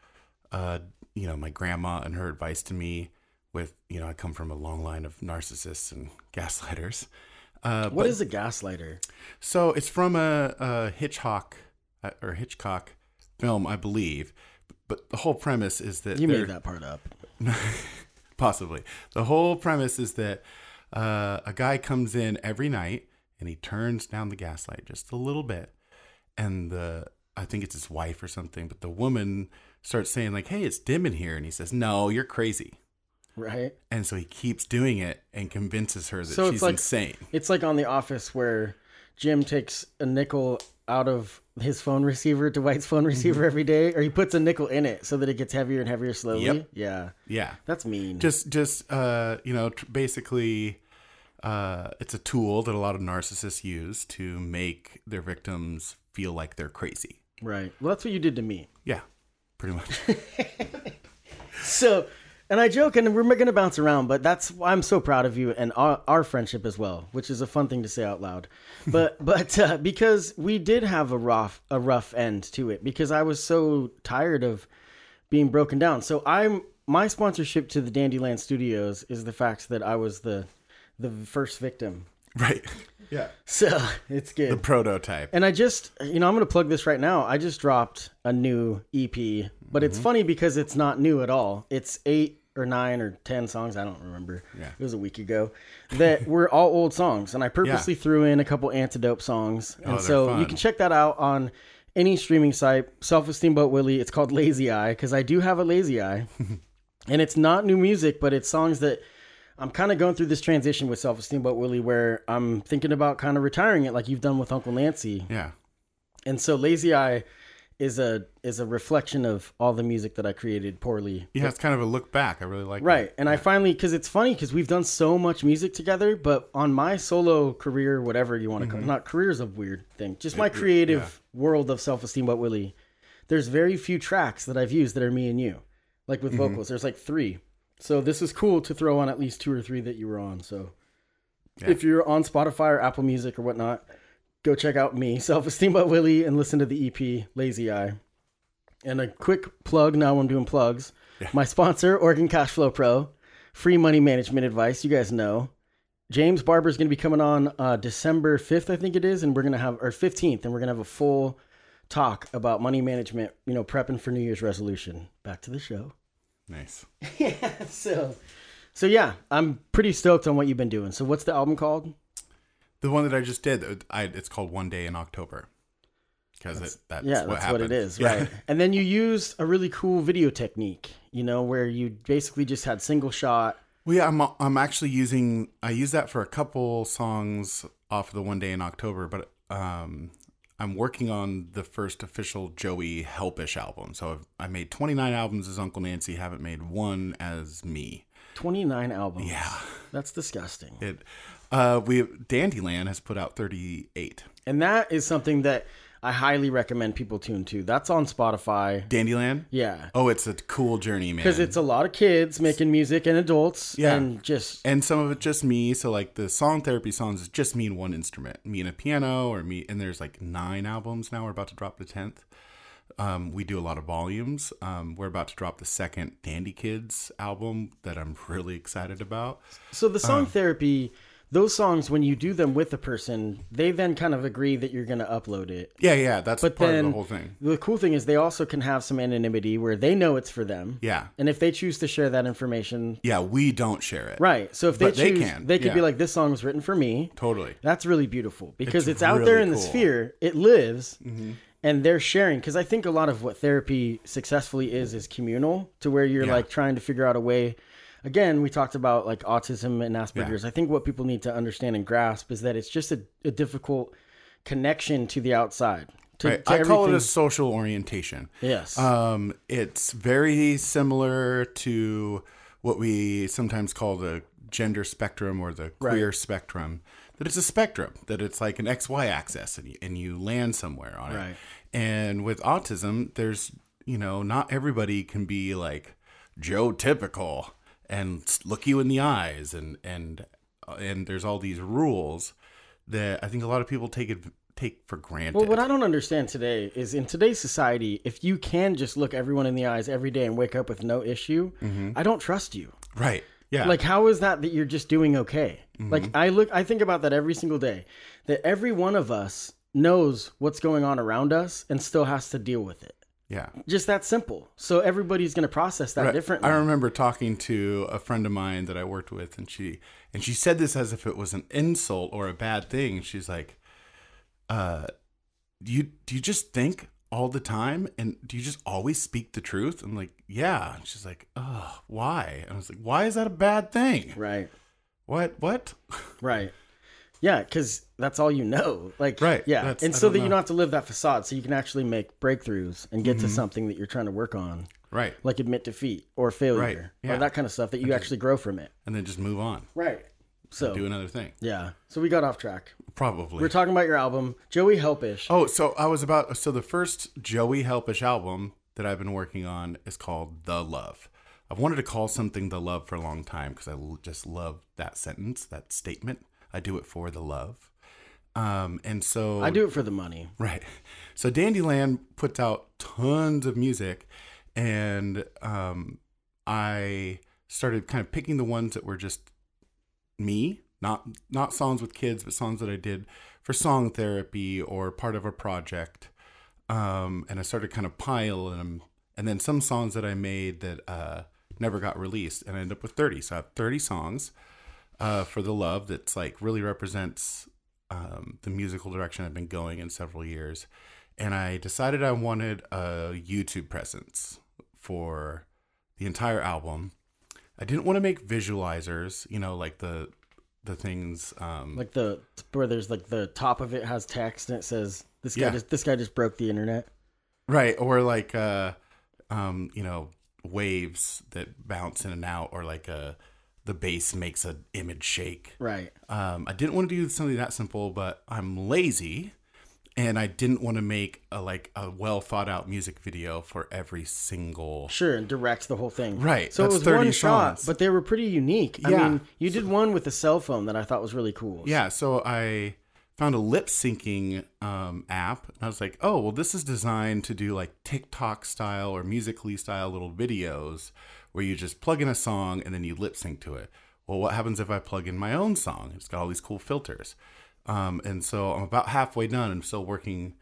Speaker 2: uh, you know, my grandma and her advice to me. With you know, I come from a long line of narcissists and gaslighters. Uh,
Speaker 1: What
Speaker 2: but-
Speaker 1: is a gaslighter?
Speaker 2: so it's from a, a Hitchcock uh, or Hitchcock film, I believe. But the whole premise is that
Speaker 1: You made that part up. <laughs>
Speaker 2: possibly. The whole premise is that uh, a guy comes in every night and he turns down the gaslight just a little bit, and the I think it's his wife or something, but the woman starts saying like, "Hey, it's dim in here," and he says, "No, you're crazy."
Speaker 1: Right.
Speaker 2: And so he keeps doing it and convinces her that
Speaker 1: So it's
Speaker 2: she's
Speaker 1: like-
Speaker 2: insane.
Speaker 1: It's like on The Office where Jim takes a nickel out of his phone receiver, Dwight's phone receiver every day, or he puts a nickel in it so that it gets heavier and heavier slowly.
Speaker 2: Yep.
Speaker 1: Yeah.
Speaker 2: Yeah.
Speaker 1: That's mean.
Speaker 2: Just, just, uh, you know, tr- basically, uh, it's a tool that a lot of narcissists use to make their victims feel like they're crazy.
Speaker 1: right. Well, that's what you did to me.
Speaker 2: Yeah, pretty much. <laughs>
Speaker 1: So, and I joke, and we're going to bounce around, but that's why I'm so proud of you and our, our friendship as well, which is a fun thing to say out loud. But <laughs> but uh, because we did have a rough a rough end to it, because I was so tired of being broken down. So I'm my sponsorship to the Dandyland Studios is the fact that I was the the first victim.
Speaker 2: right. <laughs> Yeah.
Speaker 1: So it's good.
Speaker 2: The prototype.
Speaker 1: And I just, you know, I'm going to plug this right now. I just dropped a new EP, but it's mm-hmm. funny because it's not new at all. It's eight or nine or 10 songs. I don't remember.
Speaker 2: Yeah.
Speaker 1: It was a week ago that <laughs> were all old songs. And I purposely threw in a couple antidote songs. Oh, and
Speaker 2: Oh, they're
Speaker 1: so you can check that out on any streaming site. Self Esteem Boat Willie. It's called Lazy Eye because I do have a lazy eye. <laughs> and it's not new music, but it's songs that I'm kind of going through this transition with Self Esteem Boat Willie where I'm thinking about kind of retiring it like you've done with Uncle Nancy.
Speaker 2: yeah.
Speaker 1: And so Lazy Eye is a is a reflection of all the music that I created poorly.
Speaker 2: Yeah, it's kind of a look back. I really like
Speaker 1: Right. And I finally cuz it's funny cuz we've done so much music together, but on my solo career, whatever you want to call it, mm-hmm. not career is a weird thing. Just my creative world of self-esteem Boat Willie. There's very few tracks that I've used that are me and you. Like with mm-hmm. vocals, there's like 3. So this is cool to throw on at least two or three that you were on. So
Speaker 2: Yeah.
Speaker 1: if you're on Spotify or Apple Music or whatnot, go check out me, <laughs> Self Esteem Boat Willie, and listen to the EP Lazy Eye. And a quick plug now I'm doing plugs. My sponsor, Oregon Cash Flow Pro, free money management advice. You guys know. James Barber is going to be coming on uh, December 5th, I think it is, and we're going to have, or 15th, and we're going to have a full talk about money management, you know, prepping for New Year's resolution. Back to the show.
Speaker 2: Nice. <laughs> Yeah.
Speaker 1: So, so yeah, I'm pretty stoked on what you've been doing. So, what's the album called?
Speaker 2: The one that I just did, I, it's called One Day in October. Because it, that's
Speaker 1: yeah,
Speaker 2: what
Speaker 1: that's
Speaker 2: happened.
Speaker 1: what it is,
Speaker 2: Yeah.
Speaker 1: right? <laughs> And then you used a really cool video technique, you know, where you basically just had single shot.
Speaker 2: Well, yeah, I'm I'm actually using I use that for a couple songs off of the One Day in October, but um, I'm working on the first official Joey Helpish album. So I've, I made 29 albums as Uncle Nancy, haven't made one as me.
Speaker 1: 29 albums.
Speaker 2: Yeah,
Speaker 1: That's disgusting.
Speaker 2: it. Uh, we Dandyland has put out 38.
Speaker 1: And that is something that I highly recommend people tune to. That's on Spotify.
Speaker 2: Dandyland.
Speaker 1: Yeah.
Speaker 2: Oh, it's a cool journey, man.
Speaker 1: Because it's a lot of kids making music and adults.
Speaker 2: Yeah.
Speaker 1: And just,
Speaker 2: and some of it just me. So like the song therapy songs is just me and one instrument, me and a piano, or me. And there's like nine albums now. We're about to drop the tenth. Um, we do a lot of volumes. Um, we're about to drop the second Dandy Kids album that I'm really excited about.
Speaker 1: so the song therapy, those songs, when you do them with a person, they then kind of agree that you're going to upload it.
Speaker 2: Yeah, yeah, that's
Speaker 1: But
Speaker 2: part
Speaker 1: then
Speaker 2: of the whole thing.
Speaker 1: the cool thing is they also can have some anonymity where they know it's for them.
Speaker 2: Yeah,
Speaker 1: And if they choose to share that information,
Speaker 2: yeah, we don't share it.
Speaker 1: right. So if they
Speaker 2: But they
Speaker 1: choose,
Speaker 2: can,
Speaker 1: they could be like, this song was written for me.
Speaker 2: Totally.
Speaker 1: That's really beautiful because
Speaker 2: It's
Speaker 1: it's, out there in the
Speaker 2: cool. Mm-hmm.
Speaker 1: sphere. It lives, and they're sharing. Because I think a lot of what therapy successfully is is communal, to where you're
Speaker 2: Yeah.
Speaker 1: like trying to figure out a way. Again, we talked about like autism and Asperger's. I think what people need to understand and grasp is that it's just a, a difficult connection to the outside. To,
Speaker 2: Right.
Speaker 1: to
Speaker 2: I call it a social orientation.
Speaker 1: yes.
Speaker 2: Um, it's very similar to what we sometimes call the gender spectrum or the queer spectrum. That it's a spectrum. That it's like an X Y axis, and you, and you land somewhere on it. And with autism, there's you know not everybody can be like Joe typical and look you in the eyes, and and uh, and there's all these rules that I think a lot of people take it take for granted.
Speaker 1: Well, what I don't understand today is in today's society, if you can just look everyone in the eyes every day and wake up with no issue, I don't trust you.
Speaker 2: right. Yeah.
Speaker 1: Like, how is that that you're just doing okay? Like, I look, I think about that every single day. That every one of us knows what's going on around us and still has to deal with it.
Speaker 2: Yeah.
Speaker 1: Just that simple. So everybody's going to process that
Speaker 2: Right.
Speaker 1: differently.
Speaker 2: I remember talking to a friend of mine that I worked with, and she and she said this as if it was an insult or a bad thing. She's like, "Uh, do you do you just think all the time? And do you just always speak the truth? I'm like, yeah. And she's like, oh, why? And I was like, why is that a bad thing?
Speaker 1: Right.
Speaker 2: What? What?
Speaker 1: Right. Yeah, because that's all you know. Like,
Speaker 2: Right,
Speaker 1: Yeah,
Speaker 2: that's-
Speaker 1: and so that you don't have to live that facade, so you can actually make breakthroughs and get to
Speaker 2: Mm-hmm.
Speaker 1: something that you're trying to work on,
Speaker 2: Right.
Speaker 1: like admit defeat or failure
Speaker 2: Right, yeah.
Speaker 1: or that kind of stuff that you actually grow from it.
Speaker 2: And then just move on.
Speaker 1: Right. So
Speaker 2: Do another thing.
Speaker 1: yeah, so we got off track.
Speaker 2: Probably.
Speaker 1: We're talking about your album, Joey Helpish.
Speaker 2: Oh, so I was about so the first Joey Helpish album that I've been working on is called The Love. I've wanted to call something The Love for a long time because I just love that sentence, that statement. I do it for the love. Um, and so
Speaker 1: I do it for the money.
Speaker 2: Right. So Dandyland puts out tons of music, and um, I started kind of picking the ones that were just me, not not songs with kids, but songs that I did for song therapy or part of a project. Um, and I started kind of piling them, and then some songs that I made that uh, never got released, and I ended up with thirty. So I have thirty songs uh, for the love that's like really represents um, the musical direction I've been going in several years. And I decided I wanted a YouTube presence for the entire album. I didn't want to make visualizers, you know, like the the things. Um,
Speaker 1: Like the where there's like the top of it has text and it says this guy
Speaker 2: Yeah.
Speaker 1: just this guy just broke the internet.
Speaker 2: right or like uh um you know waves that bounce in and out or like uh the bass makes an image shake
Speaker 1: Right.
Speaker 2: um i didn't want to do something that simple but i'm lazy and i didn't want to make a like a well thought out music video for every single
Speaker 1: Sure, and direct the whole thing.
Speaker 2: Right,
Speaker 1: So it was
Speaker 2: 30
Speaker 1: one shot, but they were pretty unique. I
Speaker 2: Yeah.
Speaker 1: mean, you did one with a cell phone that I thought was really cool.
Speaker 2: yeah so i found a lip syncing um, app and i was like oh well this is designed to do like tiktok style or Musical.ly style little videos where you just plug in a song and then you lip sync to it well what happens if i plug in my own song it's got all these cool filters um, and so i'm about halfway done i'm still working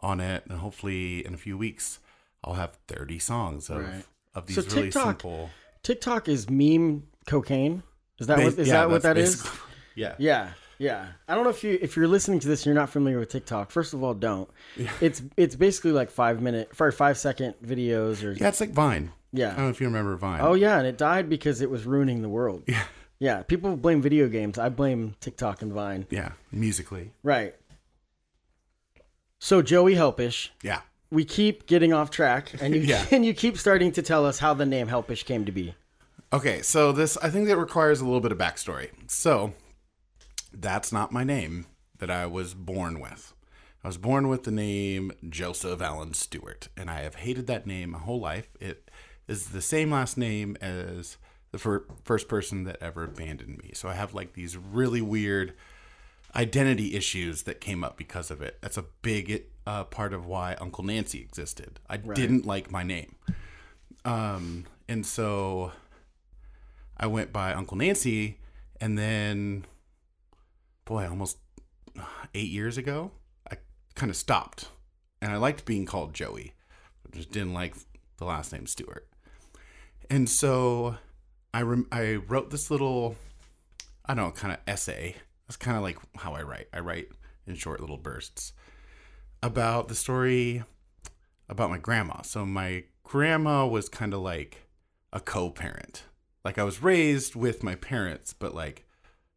Speaker 2: on it and hopefully in a few weeks i'll have 30 songs of,
Speaker 1: Right.
Speaker 2: of these
Speaker 1: So
Speaker 2: really
Speaker 1: TikTok-
Speaker 2: simple
Speaker 1: TikTok is meme cocaine. Is that what, is
Speaker 2: Yeah,
Speaker 1: that what
Speaker 2: that's <laughs> yeah
Speaker 1: Yeah, yeah. I don't know if you if you're listening to this, and you're not familiar with TikTok. First of all, don't. It's it's basically like five minute for five second videos or
Speaker 2: yeah it's like vine
Speaker 1: Yeah.
Speaker 2: i don't know if you remember vine
Speaker 1: Oh yeah, and it died because it was ruining the world. Yeah. Yeah. People blame video games. I blame TikTok and Vine.
Speaker 2: yeah Musical.ly
Speaker 1: Right. So Joey Helpish,
Speaker 2: yeah
Speaker 1: we keep getting off track, and you <laughs>
Speaker 2: Yeah.
Speaker 1: and you keep starting to tell us how the name Helpish came to be.
Speaker 2: Okay, so this I think that requires a little bit of backstory. So that's not my name that I was born with. I was born with the name Joseph Allen Stewart, and I have hated that name my whole life. It is the same last name as the fir- first person that ever abandoned me. So I have like these really weird identity issues that came up because of it. That's a big uh, part of why Uncle Nancy existed. I didn't like my name. Um, and so I went by Uncle Nancy, and then, boy, almost eight years ago, I kind of stopped, and I liked being called Joey, I just didn't like the last name Stewart, and so I rem- I wrote this little, I don't know, kind of essay. That's kind of like how I write. I write in short little bursts about the story about my grandma. So my grandma was kind of like a co-parent. Like I was raised with my parents, but like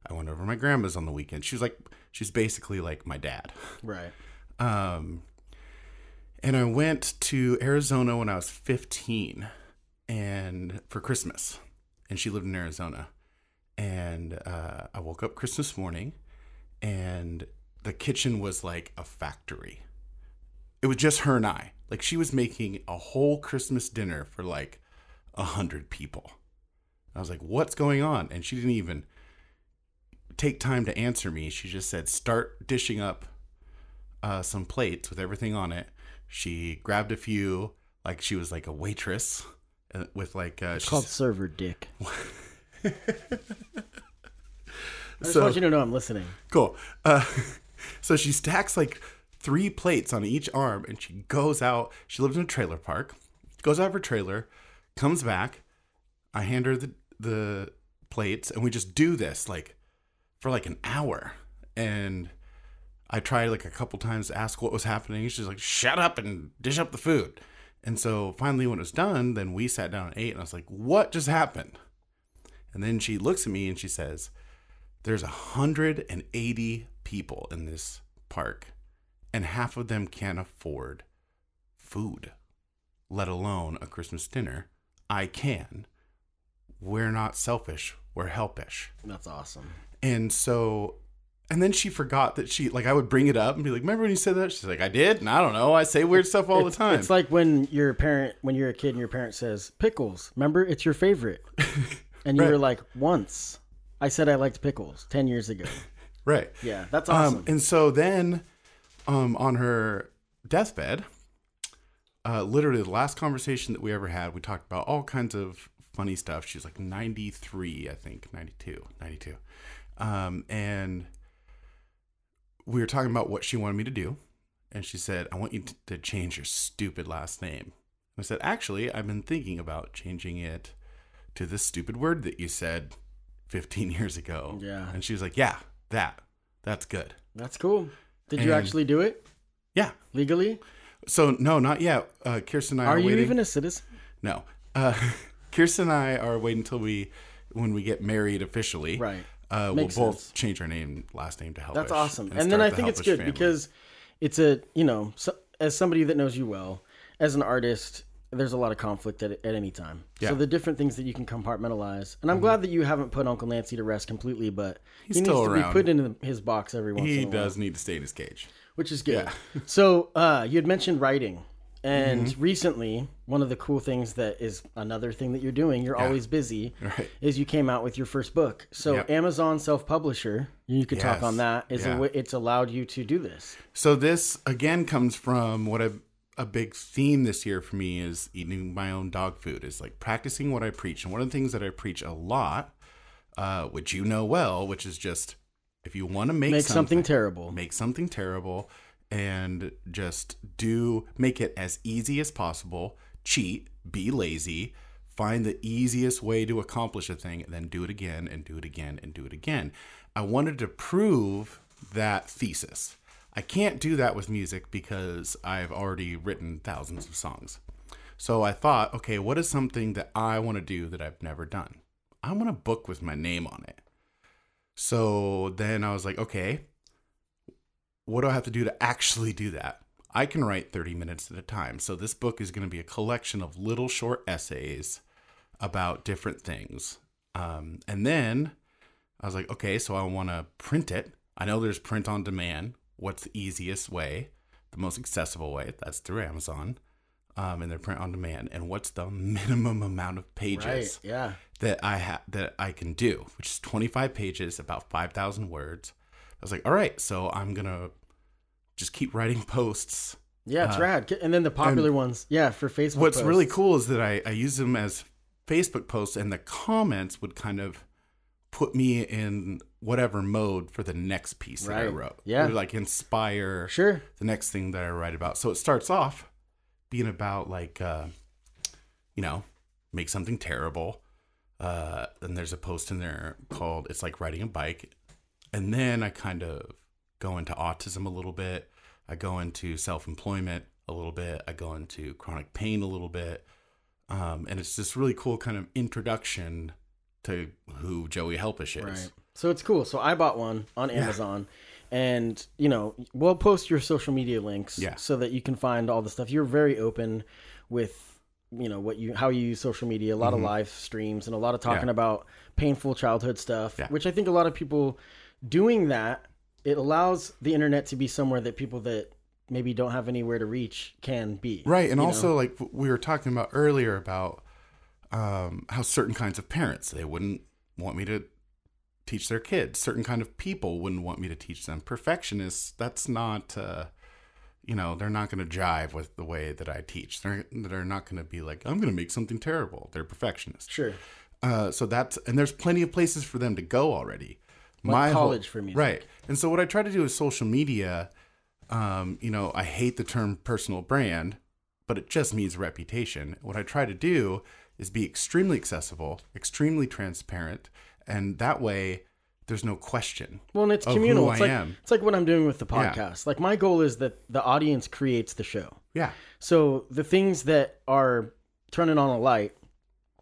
Speaker 2: I went over to my grandma's on the weekend. She was like she's basically like my dad.
Speaker 1: Right.
Speaker 2: Um and I went to Arizona when I was 15 and for Christmas. And she lived in Arizona. And uh, I woke up Christmas morning and the kitchen was like a factory. It was just her and I. Like she was making a whole Christmas dinner for like a hundred people. I was like, what's going on? And she didn't even take time to answer me. She just said, start dishing up uh, some plates with everything on it. She grabbed a few, like she was like a waitress uh, with like, uh,
Speaker 1: It's called server dick. <laughs> I just
Speaker 2: So-
Speaker 1: want you to know I'm listening.
Speaker 2: Cool. Uh, <laughs> so she stacks like three plates on each arm and she goes out. She lives in a trailer park, goes out of her trailer, comes back. I hand her the, the plates and we just do this like for like an hour. And I tried like a couple times to ask what was happening. She's like, "Shut up and dish up the food." And so finally, when it was done, then we sat down and ate, and I was like, "What just happened?" And then she looks at me and she says, "There's 180 people in this park, and half of them can't afford food, let alone a Christmas dinner. I can. We're not selfish. We're helpish."
Speaker 1: That's awesome.
Speaker 2: And so, and then she forgot that she, like, I would bring it up and be like, remember when you said that? She's like, I did. And I don't know. I say weird stuff all the time.
Speaker 1: It's like when your parent, when you're a kid and your parent says, pickles, remember? It's your favorite. <laughs> And you
Speaker 2: Right.
Speaker 1: were like, once. I said I liked pickles 10 years ago. <laughs>
Speaker 2: right.
Speaker 1: Yeah, that's awesome.
Speaker 2: Um, and so then, um, on her deathbed, uh, literally the last conversation that we ever had, we talked about all kinds of funny stuff. She was like 93, I think, 92, 92. Um, and we were talking about what she wanted me to do. And she said, I want you to change your stupid last name. I said, actually, I've been thinking about changing it to this stupid word that you said 15 <laughs> years ago.
Speaker 1: Yeah.
Speaker 2: And she was like, yeah, that. That's good.
Speaker 1: that's cool. Did you actually do it
Speaker 2: Yeah.
Speaker 1: legally?
Speaker 2: So no, not yet. Uh, Kirsten and I are,
Speaker 1: Are you
Speaker 2: waiting.
Speaker 1: even a citizen?
Speaker 2: no. Uh, <laughs> Kirsten and I are waiting until we when we get married officially.
Speaker 1: Right.
Speaker 2: Uh, we'll both
Speaker 1: sense.
Speaker 2: change our name, last name to Helpish.
Speaker 1: That's awesome. And, then I
Speaker 2: the
Speaker 1: think it's good
Speaker 2: family.
Speaker 1: because it's a, you know, so, as somebody that knows you well, as an artist, there's a lot of conflict at, at any time.
Speaker 2: Yeah. Mm-hmm.
Speaker 1: So the different things that you can compartmentalize. And I'm glad that you haven't put Uncle Nancy to rest completely, but
Speaker 2: He's
Speaker 1: he needs to be put into his box every once
Speaker 2: he
Speaker 1: in a while.
Speaker 2: He does need to stay in his cage.
Speaker 1: which is good. so uh, you had mentioned writing, and
Speaker 2: Mm-hmm.
Speaker 1: recently, one of the cool things that is another thing that you're doing, you're always busy, <laughs>
Speaker 2: Right.
Speaker 1: is you came out with your first book. So
Speaker 2: Yep.
Speaker 1: Amazon self-publisher, you could talk on that. Is
Speaker 2: Yeah.
Speaker 1: a it's allowed you to do this.
Speaker 2: So this again comes from what a a big theme this year for me is eating my own dog food is like practicing what I preach. And one of the things that I preach a lot, uh, which you know well, which is just if you want to make,
Speaker 1: Make something terrible.
Speaker 2: make something terrible and just do make it as easy as possible cheat be lazy find the easiest way to accomplish a thing and then do it again and do it again and do it again. I wanted to prove that thesis. I can't do that with music because i've already written thousands of songs. So i thought okay what is something that i want to do that i've never done? I want a book with my name on it. So then I was like, okay, what do I have to do to actually do that? I can write 30 minutes at a time. So this book is going to be a collection of little short essays about different things. Um, and then I was like, okay, so I want to print it. I know there's print on demand. What's the easiest way? The most accessible way? That's through Amazon. Um, and they're print on demand. And what's the minimum amount of pages?
Speaker 1: Right. Yeah.
Speaker 2: that I have that I can do, which is 25 pages, about 5,000 words. I was like, all right, so I'm gonna just keep writing posts.
Speaker 1: Yeah, it's rad. And then the popular ones, yeah, for Facebook.
Speaker 2: Uh, What's
Speaker 1: posts.
Speaker 2: really cool is that I, I use them as Facebook posts, and the comments would kind of put me in whatever mode for the next piece that I wrote.
Speaker 1: Yeah.
Speaker 2: Like inspire
Speaker 1: Sure.
Speaker 2: the next thing that I write about. So it starts off being about like, uh, you know, make something terrible. Uh, and there's a post in there called "It's like riding a bike," and then I kind of go into autism a little bit. I go into self-employment a little bit. I go into chronic pain a little bit, um, and it's this really cool kind of introduction to who Joey Helpish is.
Speaker 1: Right. So it's cool. So I bought one on Amazon. And, you know, we'll post your social media links
Speaker 2: Yeah.
Speaker 1: so that you can find all the stuff. You're very open with, you know, what you how you use social media, a lot of live streams and a lot of talking
Speaker 2: Mm-hmm. Yeah.
Speaker 1: about painful childhood stuff,
Speaker 2: Yeah.
Speaker 1: which I think a lot of people doing that, it allows the internet to be somewhere that people that maybe don't have anywhere to reach can be.
Speaker 2: Right, and also
Speaker 1: know?
Speaker 2: like we were talking about earlier about um, how certain kinds of parents they wouldn't want me to teach their kids. Certain kind of people wouldn't want me to teach them. Perfectionists, that's not, uh, you know, they're not going to jive with the way that I teach. They're they're not going to be like I'm going to make something terrible. They're perfectionists.
Speaker 1: Sure.
Speaker 2: Uh, so that's and there's plenty of places for them to go already.
Speaker 1: Like
Speaker 2: whole-
Speaker 1: college for music.
Speaker 2: right? And so what I try to do with social media, um, you know, I hate the term personal brand, but it just means reputation. What I try to do is be extremely accessible, extremely transparent, and that way, there's no question.
Speaker 1: Well, and it's communal. it's
Speaker 2: I
Speaker 1: like
Speaker 2: am.
Speaker 1: it's like what I'm doing with the
Speaker 2: Yeah.
Speaker 1: podcast. Like my goal is that the audience creates the show.
Speaker 2: Yeah.
Speaker 1: So the things that are turning on a light,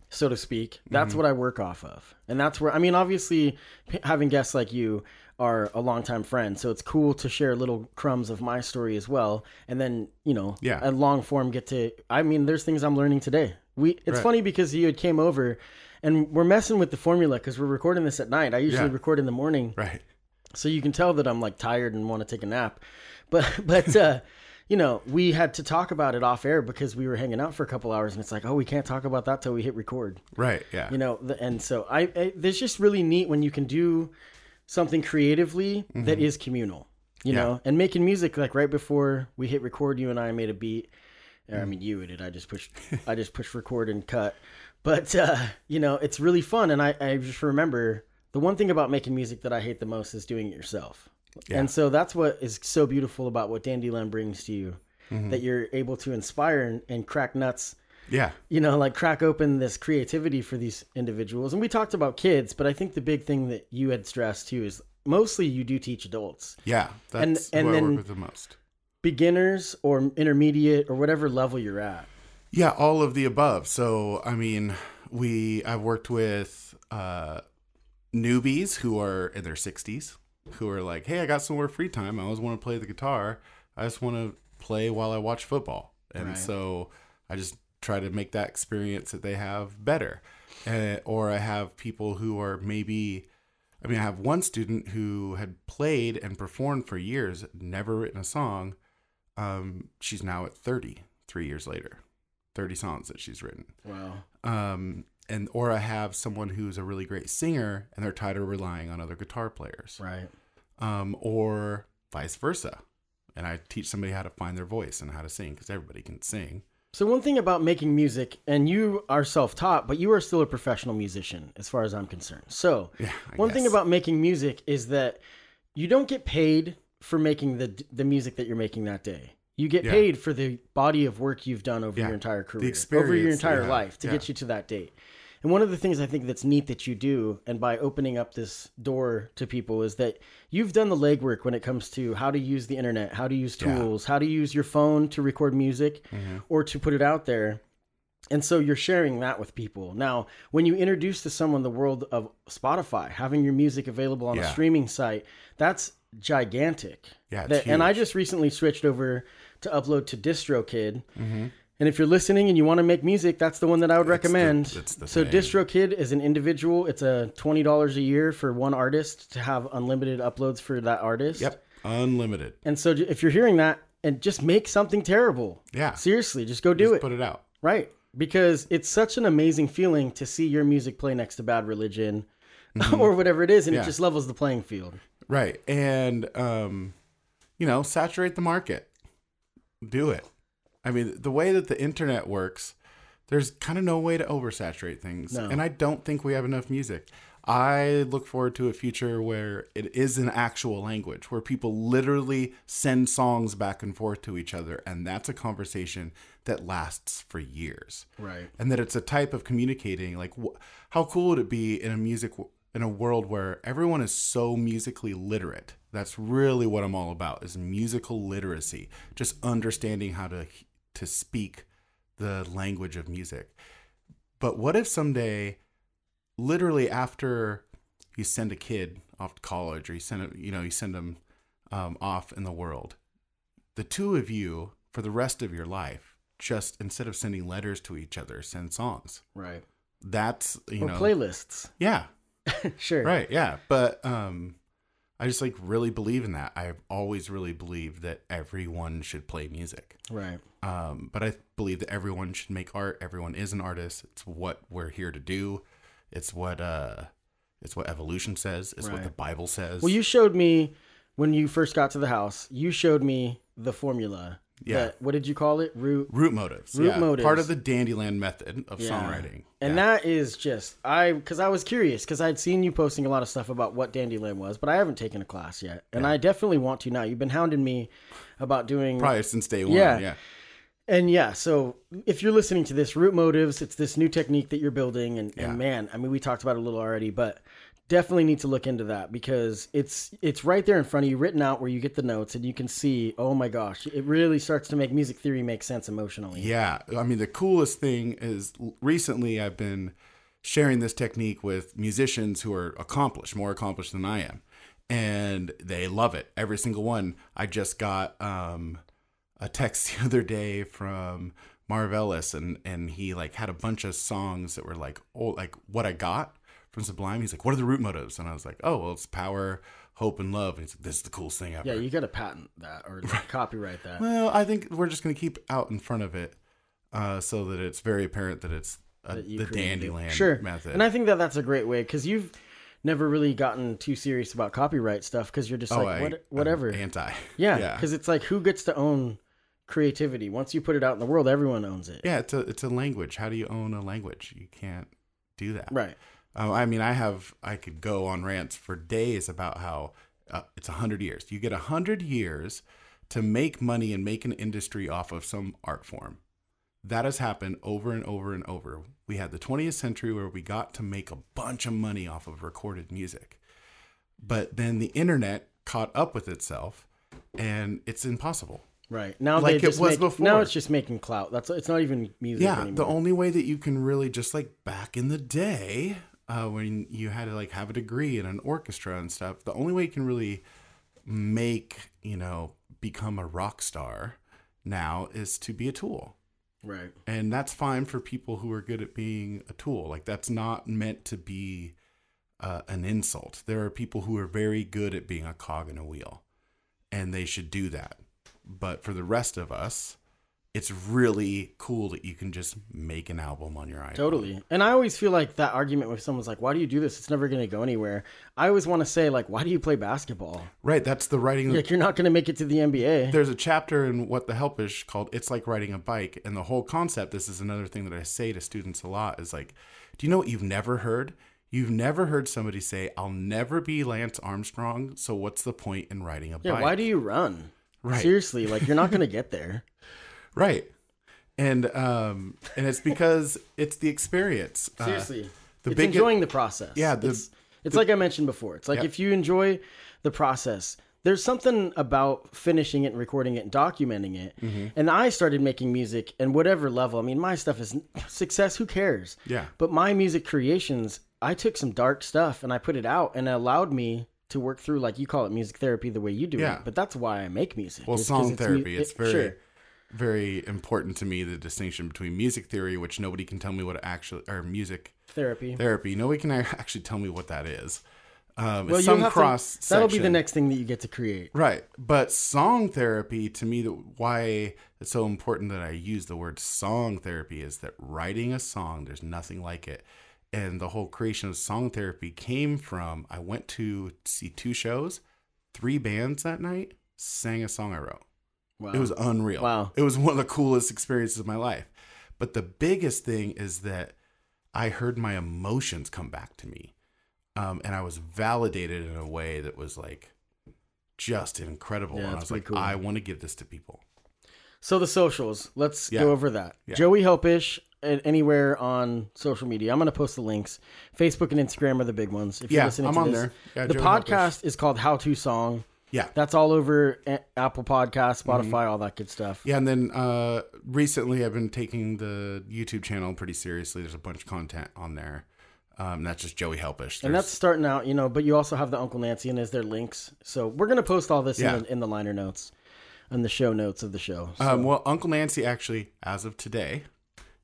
Speaker 1: so to speak, that's
Speaker 2: Mm-hmm.
Speaker 1: what I work off of, and that's where I mean, obviously, p- having guests like you are a longtime friend, so it's cool to share little crumbs of my story as well, and then you know,
Speaker 2: Yeah.
Speaker 1: a long form get to. I mean, there's things I'm learning today. We it's
Speaker 2: Right.
Speaker 1: funny because you had came over. And we're messing with the formula because we're recording this at night. I usually
Speaker 2: Yeah.
Speaker 1: record in the morning
Speaker 2: Right.
Speaker 1: so you can tell that I'm like tired and want to take a nap. But <laughs> but uh you know, we had to talk about it off air because we were hanging out for a couple hours and it's like, "Oh, we can't talk about that till we hit record."
Speaker 2: Right. Yeah.
Speaker 1: You know, the, and so I, I there's just really neat when you can do something creatively that is communal. You
Speaker 2: Mm-hmm. Yeah.
Speaker 1: know, and making music like right before we hit record, you and I made a beat. Or, I mean, you did. I just pushed. <laughs> I just pushed record and cut. But uh, you know, it's really fun, and I, I just remember the one thing about making music that I hate the most is doing it yourself.
Speaker 2: Yeah.
Speaker 1: And so that's what is so beautiful about what Dandelion brings to you,
Speaker 2: Mm-hmm.
Speaker 1: that you're able to inspire and, and crack nuts
Speaker 2: yeah.
Speaker 1: you know, like crack open this creativity for these individuals. And we talked about kids, but I think the big thing that you had stressed too is mostly you do teach adults,
Speaker 2: Yeah.
Speaker 1: And-
Speaker 2: That's
Speaker 1: and
Speaker 2: I
Speaker 1: then-
Speaker 2: work with the most.
Speaker 1: beginners or intermediate or whatever level you're at.
Speaker 2: Yeah, all of the above. So, I mean, we I've worked with uh, newbies who are in their 60s who are like, "Hey, I got some more free time. I always want to play the guitar. I just want to play while I watch football." And
Speaker 1: Right.
Speaker 2: so I just try to make that experience that they have better. Uh, or I have people who are maybe I mean, I have one student who had played and performed for years, never written a song. Um, she's now at 30, three years later, 30 songs that she's written.
Speaker 1: Wow.
Speaker 2: Um, and or I have someone who's a really great singer and they're tired of relying on other guitar players.
Speaker 1: Right.
Speaker 2: Um, or vice versa. And I teach somebody how to find their voice and how to sing because everybody can sing.
Speaker 1: So one thing about making music, and you are self-taught, but you are still a professional musician, as far as I'm concerned. So <laughs>
Speaker 2: Yeah.
Speaker 1: One thing about making music is that you don't get paid for making the the music that you're making that day. You get
Speaker 2: Yeah.
Speaker 1: paid for the body of work you've done over
Speaker 2: Yeah.
Speaker 1: your entire career, over your
Speaker 2: experience that you
Speaker 1: entire life to get you to that date. And one of the things I think that's neat that you do, and by opening up this door to people, is that you've done the legwork when it comes to how to use the internet, how to use
Speaker 2: Yeah.
Speaker 1: tools, how to use your phone to record music
Speaker 2: Mhm.
Speaker 1: or to put it out there. And so you're sharing that with people. Now, when you introduce to someone the world of Spotify, having your music available on a streaming site, that's gigantic.
Speaker 2: Yeah,
Speaker 1: That- and I just recently switched over to upload to DistroKid.
Speaker 2: Mm-hmm.
Speaker 1: And if you're listening and you want to make music, that's the one that I would
Speaker 2: It's the-
Speaker 1: recommend.
Speaker 2: it's the
Speaker 1: so
Speaker 2: thing.
Speaker 1: DistroKid is an individual. It's a twenty dollars a year for one artist to have unlimited uploads for that artist.
Speaker 2: Yep. Unlimited.
Speaker 1: And so if you're hearing that, and just make something terrible.
Speaker 2: Yeah.
Speaker 1: Seriously, just go do
Speaker 2: Just
Speaker 1: it.
Speaker 2: Put it out.
Speaker 1: Right. Because it's such an amazing feeling to see your music play next to Bad Religion <laughs> or whatever it is, and
Speaker 2: Mm-hmm. Yeah.
Speaker 1: it just levels the playing field.
Speaker 2: Right. And um, you know, saturate the market. Do it. I mean, the way that the internet works, there's kind of no way to oversaturate things.
Speaker 1: No.
Speaker 2: And I don't think we have enough music. I look forward to a future where it is an actual language, where people literally send songs back and forth to each other. And that's a conversation that lasts for years
Speaker 1: Right.
Speaker 2: and that it's a type of communicating like wh- how cool would it be in a music in a world where everyone is so musically literate that's really what i'm all about is musical literacy just understanding how to to speak the language of music but what if someday literally after you send a kid off to college or you send you know you send them um, off in the world the two of you for the rest of your life just instead of sending letters to each other send songs
Speaker 1: Right.
Speaker 2: that's you
Speaker 1: or
Speaker 2: know
Speaker 1: playlists.
Speaker 2: yeah <laughs>
Speaker 1: sure.
Speaker 2: right yeah but um i just like really believe in that i've always really believed that everyone should play music
Speaker 1: Right.
Speaker 2: um but i believe that everyone should make art everyone is an artist it's what we're here to do it's what uh it's what evolution says it's what the bible says
Speaker 1: Well, you showed me when you first got to the house. You showed me the formula.
Speaker 2: Yeah.
Speaker 1: that- what did you call it? Root.
Speaker 2: root motives
Speaker 1: Root
Speaker 2: yeah.
Speaker 1: motives.
Speaker 2: part of the dandyland method of
Speaker 1: Yeah.
Speaker 2: songwriting
Speaker 1: And
Speaker 2: Yeah.
Speaker 1: that is just I because I was curious because I'd seen you posting a lot of stuff about what Dandelion was, but I haven't taken a class yet, and I definitely want to now. You've been hounding me about doing
Speaker 2: probably since day one
Speaker 1: Yeah.
Speaker 2: yeah
Speaker 1: And yeah, so if you're listening to this, root motives, it's this new technique that you're building. And, and man, I mean, we talked about it a little already, but definitely need to look into that because it's it's right there in front of you, written out where you get the notes and you can see. Oh my gosh, it really starts to make music theory make sense emotionally.
Speaker 2: Yeah, I mean the coolest thing is recently I've been sharing this technique with musicians who are accomplished, more accomplished than I am, and they love it. Every single one. I just got um, a text <laughs> the other day from Marv Ellis, and and he like had a bunch of songs that were like oh like what I got from Sublime. He's like, what are the root motives? And I was like, oh well, it's power, hope, and love. And he's like, this is the coolest thing ever.
Speaker 1: Yeah, you got to patent that or like, copyright that.
Speaker 2: Well, I think we're just going to keep out in front of it uh, so that it's very apparent that it's uh,
Speaker 1: that
Speaker 2: the dandelion
Speaker 1: sure.
Speaker 2: method.
Speaker 1: And I think that that's a great way because you've never really gotten too serious about copyright stuff because you're just
Speaker 2: oh,
Speaker 1: like
Speaker 2: I-
Speaker 1: what,
Speaker 2: I'm
Speaker 1: whatever.
Speaker 2: anti. <laughs>
Speaker 1: yeah,
Speaker 2: yeah,
Speaker 1: because it's like who gets to own creativity once you put it out in the world, everyone owns it.
Speaker 2: yeah. It's a it's a language. How do you own a language? You can't do that.
Speaker 1: Right.
Speaker 2: Uh, I mean, I have I could go on rants for days about how uh, it's a hundred years. You get a hundred years to make money and make an industry off of some art form. That has happened over and over and over. We had the 20th century where we got to make a bunch of money off of recorded music. But then the internet caught up with itself and it's impossible.
Speaker 1: Right. Now
Speaker 2: Like it was
Speaker 1: make,
Speaker 2: before.
Speaker 1: Now it's just making clout. That's it's not even music
Speaker 2: Yeah,
Speaker 1: anymore.
Speaker 2: the only way that you can really just like back in the day uh, when you had to like have a degree in an orchestra and stuff, the only way you can really make you know become a rock star now is to be a tool,
Speaker 1: right.
Speaker 2: and that's fine for people who are good at being a tool. Like that's not meant to be uh, an insult. There are people who are very good at being a cog in a wheel, and they should do that. But for the rest of us, it's really cool that you can just make an album on your iPhone.
Speaker 1: Totally. And I always feel like that argument with someone's like, "Why do you do this? It's never going to go anywhere." I always want to say like, "Why do you play basketball?
Speaker 2: Right. That's the writing.
Speaker 1: Like you're not going to make it to the NBA."
Speaker 2: There's a chapter in What the Helpish called It's Like Riding a Bike. And the whole concept, this is another thing that I say to students a lot, is like, do you know what you've never heard? You've never heard somebody say, I'll never be Lance Armstrong, so what's the point in riding a
Speaker 1: yeah.
Speaker 2: bike?
Speaker 1: Why do you run?
Speaker 2: Right.
Speaker 1: Seriously, like you're not going to get there. <laughs>
Speaker 2: Right. And um and it's because <laughs> it's the experience. Uh,
Speaker 1: Seriously,
Speaker 2: the
Speaker 1: it's
Speaker 2: big-
Speaker 1: enjoying the process.
Speaker 2: Yeah, the-
Speaker 1: it's, it's like I mentioned before. It's like
Speaker 2: Yeah.
Speaker 1: if you enjoy the process, there's something about finishing it and recording it and documenting it.
Speaker 2: Mm-hmm.
Speaker 1: And I started making music and whatever level. I mean, my stuff is success. Who cares?
Speaker 2: Yeah.
Speaker 1: But my music creations, I took some dark stuff and I put it out, and it allowed me to work through, like you call it, music therapy, the way you do
Speaker 2: Yeah.
Speaker 1: it. But that's why I make music.
Speaker 2: Well, song
Speaker 1: mu-
Speaker 2: therapy.
Speaker 1: it-
Speaker 2: It's very,
Speaker 1: sure.
Speaker 2: Very important to me. The distinction between music theory, which nobody can tell me what actually, or music
Speaker 1: therapy.
Speaker 2: therapy. Nobody can actually tell me what that is. Um,
Speaker 1: Well,
Speaker 2: some cross.
Speaker 1: to, that'll be the next thing that you get to create.
Speaker 2: Right. But song therapy, to me, the, why it's so important that I use the word song therapy is that writing a song, there's nothing like it. And the whole creation of song therapy came from I went to see two shows, three bands that night, sang a song I wrote.
Speaker 1: Wow.
Speaker 2: It was unreal.
Speaker 1: Wow.
Speaker 2: It was one of the coolest experiences of my life. But the biggest thing is that I heard my emotions come back to me. Um, and I was validated in a way that was like just incredible.
Speaker 1: Yeah,
Speaker 2: and I was like,
Speaker 1: cool.
Speaker 2: I want to give this to people.
Speaker 1: So the socials. Let's
Speaker 2: Yeah.
Speaker 1: go over that.
Speaker 2: Yeah.
Speaker 1: Joey Helpish at anywhere on social media. I'm going to post the links. Facebook and Instagram are the big ones. If you're
Speaker 2: Yeah,
Speaker 1: listening
Speaker 2: I'm
Speaker 1: to
Speaker 2: on
Speaker 1: this.
Speaker 2: there. Yeah,
Speaker 1: the
Speaker 2: Joey
Speaker 1: podcast is called How to Song.
Speaker 2: Yeah.
Speaker 1: That's all over Apple Podcasts, Spotify,
Speaker 2: Mm-hmm.
Speaker 1: all that good stuff.
Speaker 2: Yeah, and then uh, recently I've been taking the YouTube channel pretty seriously. There's a bunch of content on there. Um, that's just Joey Helpish.
Speaker 1: And that's starting out, you know, but you also have the Uncle Nancy and is there links. So we're going to post all this
Speaker 2: Yeah.
Speaker 1: in, the, in the liner notes and the show notes of the show. So,
Speaker 2: Um, well, Uncle Nancy actually, as of today,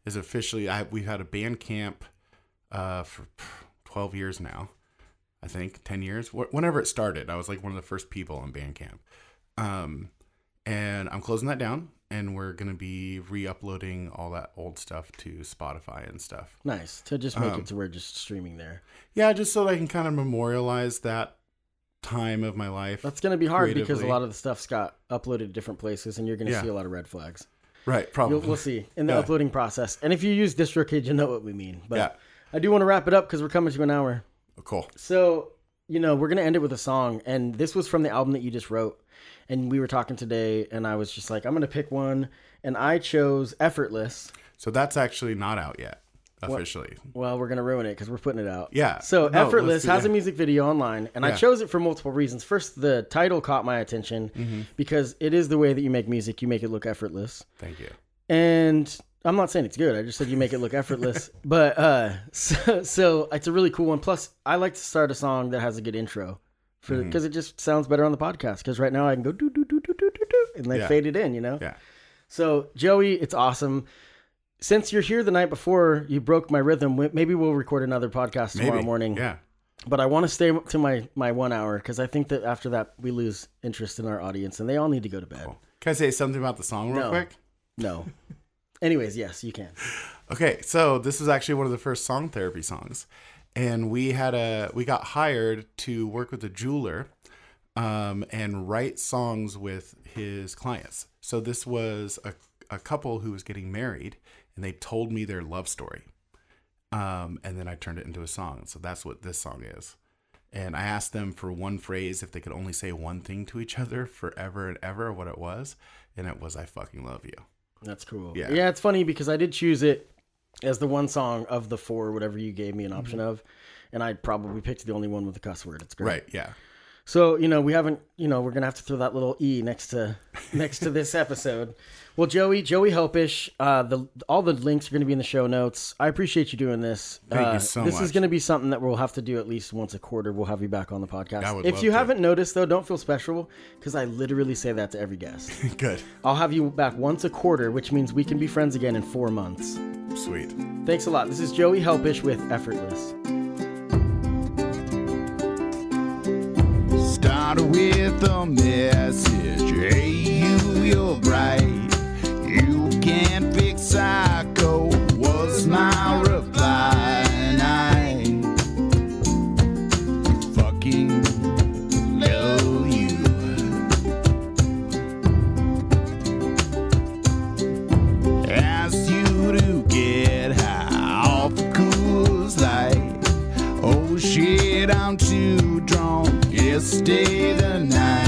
Speaker 2: is officially. I, we've had a Bandcamp uh, for twelve years now, I think ten years. Wh- Whenever it started, I was like one of the first people on Bandcamp. Um, and I'm closing that down, and we're gonna be re-uploading all that old stuff to Spotify and stuff.
Speaker 1: nice to just make
Speaker 2: um,
Speaker 1: it to where just streaming there.
Speaker 2: Yeah, just so that I can kind of memorialize that time of my life.
Speaker 1: That's going to be hard because a lot of the stuff's got uploaded to different places and you're going to
Speaker 2: Yeah.
Speaker 1: see a lot of red flags.
Speaker 2: right, probably.
Speaker 1: You'll, we'll see in the
Speaker 2: Yeah.
Speaker 1: uploading process. And if you use DistroKid, you know what we mean. But
Speaker 2: Yeah.
Speaker 1: I do want to wrap it up because we're coming to an hour.
Speaker 2: Cool.
Speaker 1: So, you know, we're going to end it with a song. And this was from the album that you just wrote. And we were talking today, and I was just like, I'm going to pick one. And I chose Effortless.
Speaker 2: So that's actually not out yet. officially.
Speaker 1: Well, we're gonna ruin it because we're putting it out.
Speaker 2: Yeah.
Speaker 1: So
Speaker 2: No,
Speaker 1: effortless has a music video online, and I chose it for multiple reasons. First, the title caught my attention
Speaker 2: Mm-hmm.
Speaker 1: because it is the way that you make music. You make it look effortless,
Speaker 2: Thank you.
Speaker 1: and I'm not saying it's good. I just said you make it look effortless. <laughs> but uh, so, so it's a really cool one. Plus, I like to start a song that has a good intro. For
Speaker 2: Mm-hmm.
Speaker 1: because it just sounds better on the podcast. Because right now I can go do do do do do do do and like
Speaker 2: Yeah.
Speaker 1: fade it in, you know.
Speaker 2: Yeah.
Speaker 1: So Joey, it's awesome. Since you're here the night before you broke my rhythm, maybe we'll record another podcast tomorrow
Speaker 2: Maybe.
Speaker 1: morning.
Speaker 2: Yeah.
Speaker 1: But I want to stay to my my one hour because I think that after that we lose interest in our audience and they all need to go to bed.
Speaker 2: Can I say something about the song real
Speaker 1: No.
Speaker 2: quick?
Speaker 1: No. <laughs> Anyways, yes, you can.
Speaker 2: Okay, so this is actually one of the first song therapy songs, and we had a we got hired to work with a jeweler, um, and write songs with his clients. So this was a a couple who was getting married, and they told me their love story, um, and then I turned it into a song. So that's what this song is. And I asked them for one phrase if they could only say one thing to each other forever and ever, what it was, and it was "I fucking love you."
Speaker 1: That's cool.
Speaker 2: Yeah.
Speaker 1: Yeah, it's funny because I did choose it as the one song of the four, whatever you gave me an option mm-hmm. of, and I probably picked the only one with a cuss word. It's great.
Speaker 2: Right? Yeah.
Speaker 1: So you know we haven't you know we're gonna have to throw that little e next to <laughs> next to this episode. Well, Joey, Joey Helpish, uh, the all the links are gonna be in the show notes. I appreciate you doing this.
Speaker 2: Thank you
Speaker 1: Uh,
Speaker 2: so
Speaker 1: This is gonna be something that we'll have to do at least once a quarter. We'll have you back on the podcast. If you
Speaker 2: to.
Speaker 1: haven't noticed though, don't feel special because I literally say that to every guest. <laughs>
Speaker 2: Good.
Speaker 1: I'll have you back once a quarter, which means we can be friends again in four months.
Speaker 2: Sweet.
Speaker 1: Thanks a lot. This is Joey Helpish with Effortless.
Speaker 3: With a message. Hey, you, you're right. You can't fix psycho. Yeah, stay the night.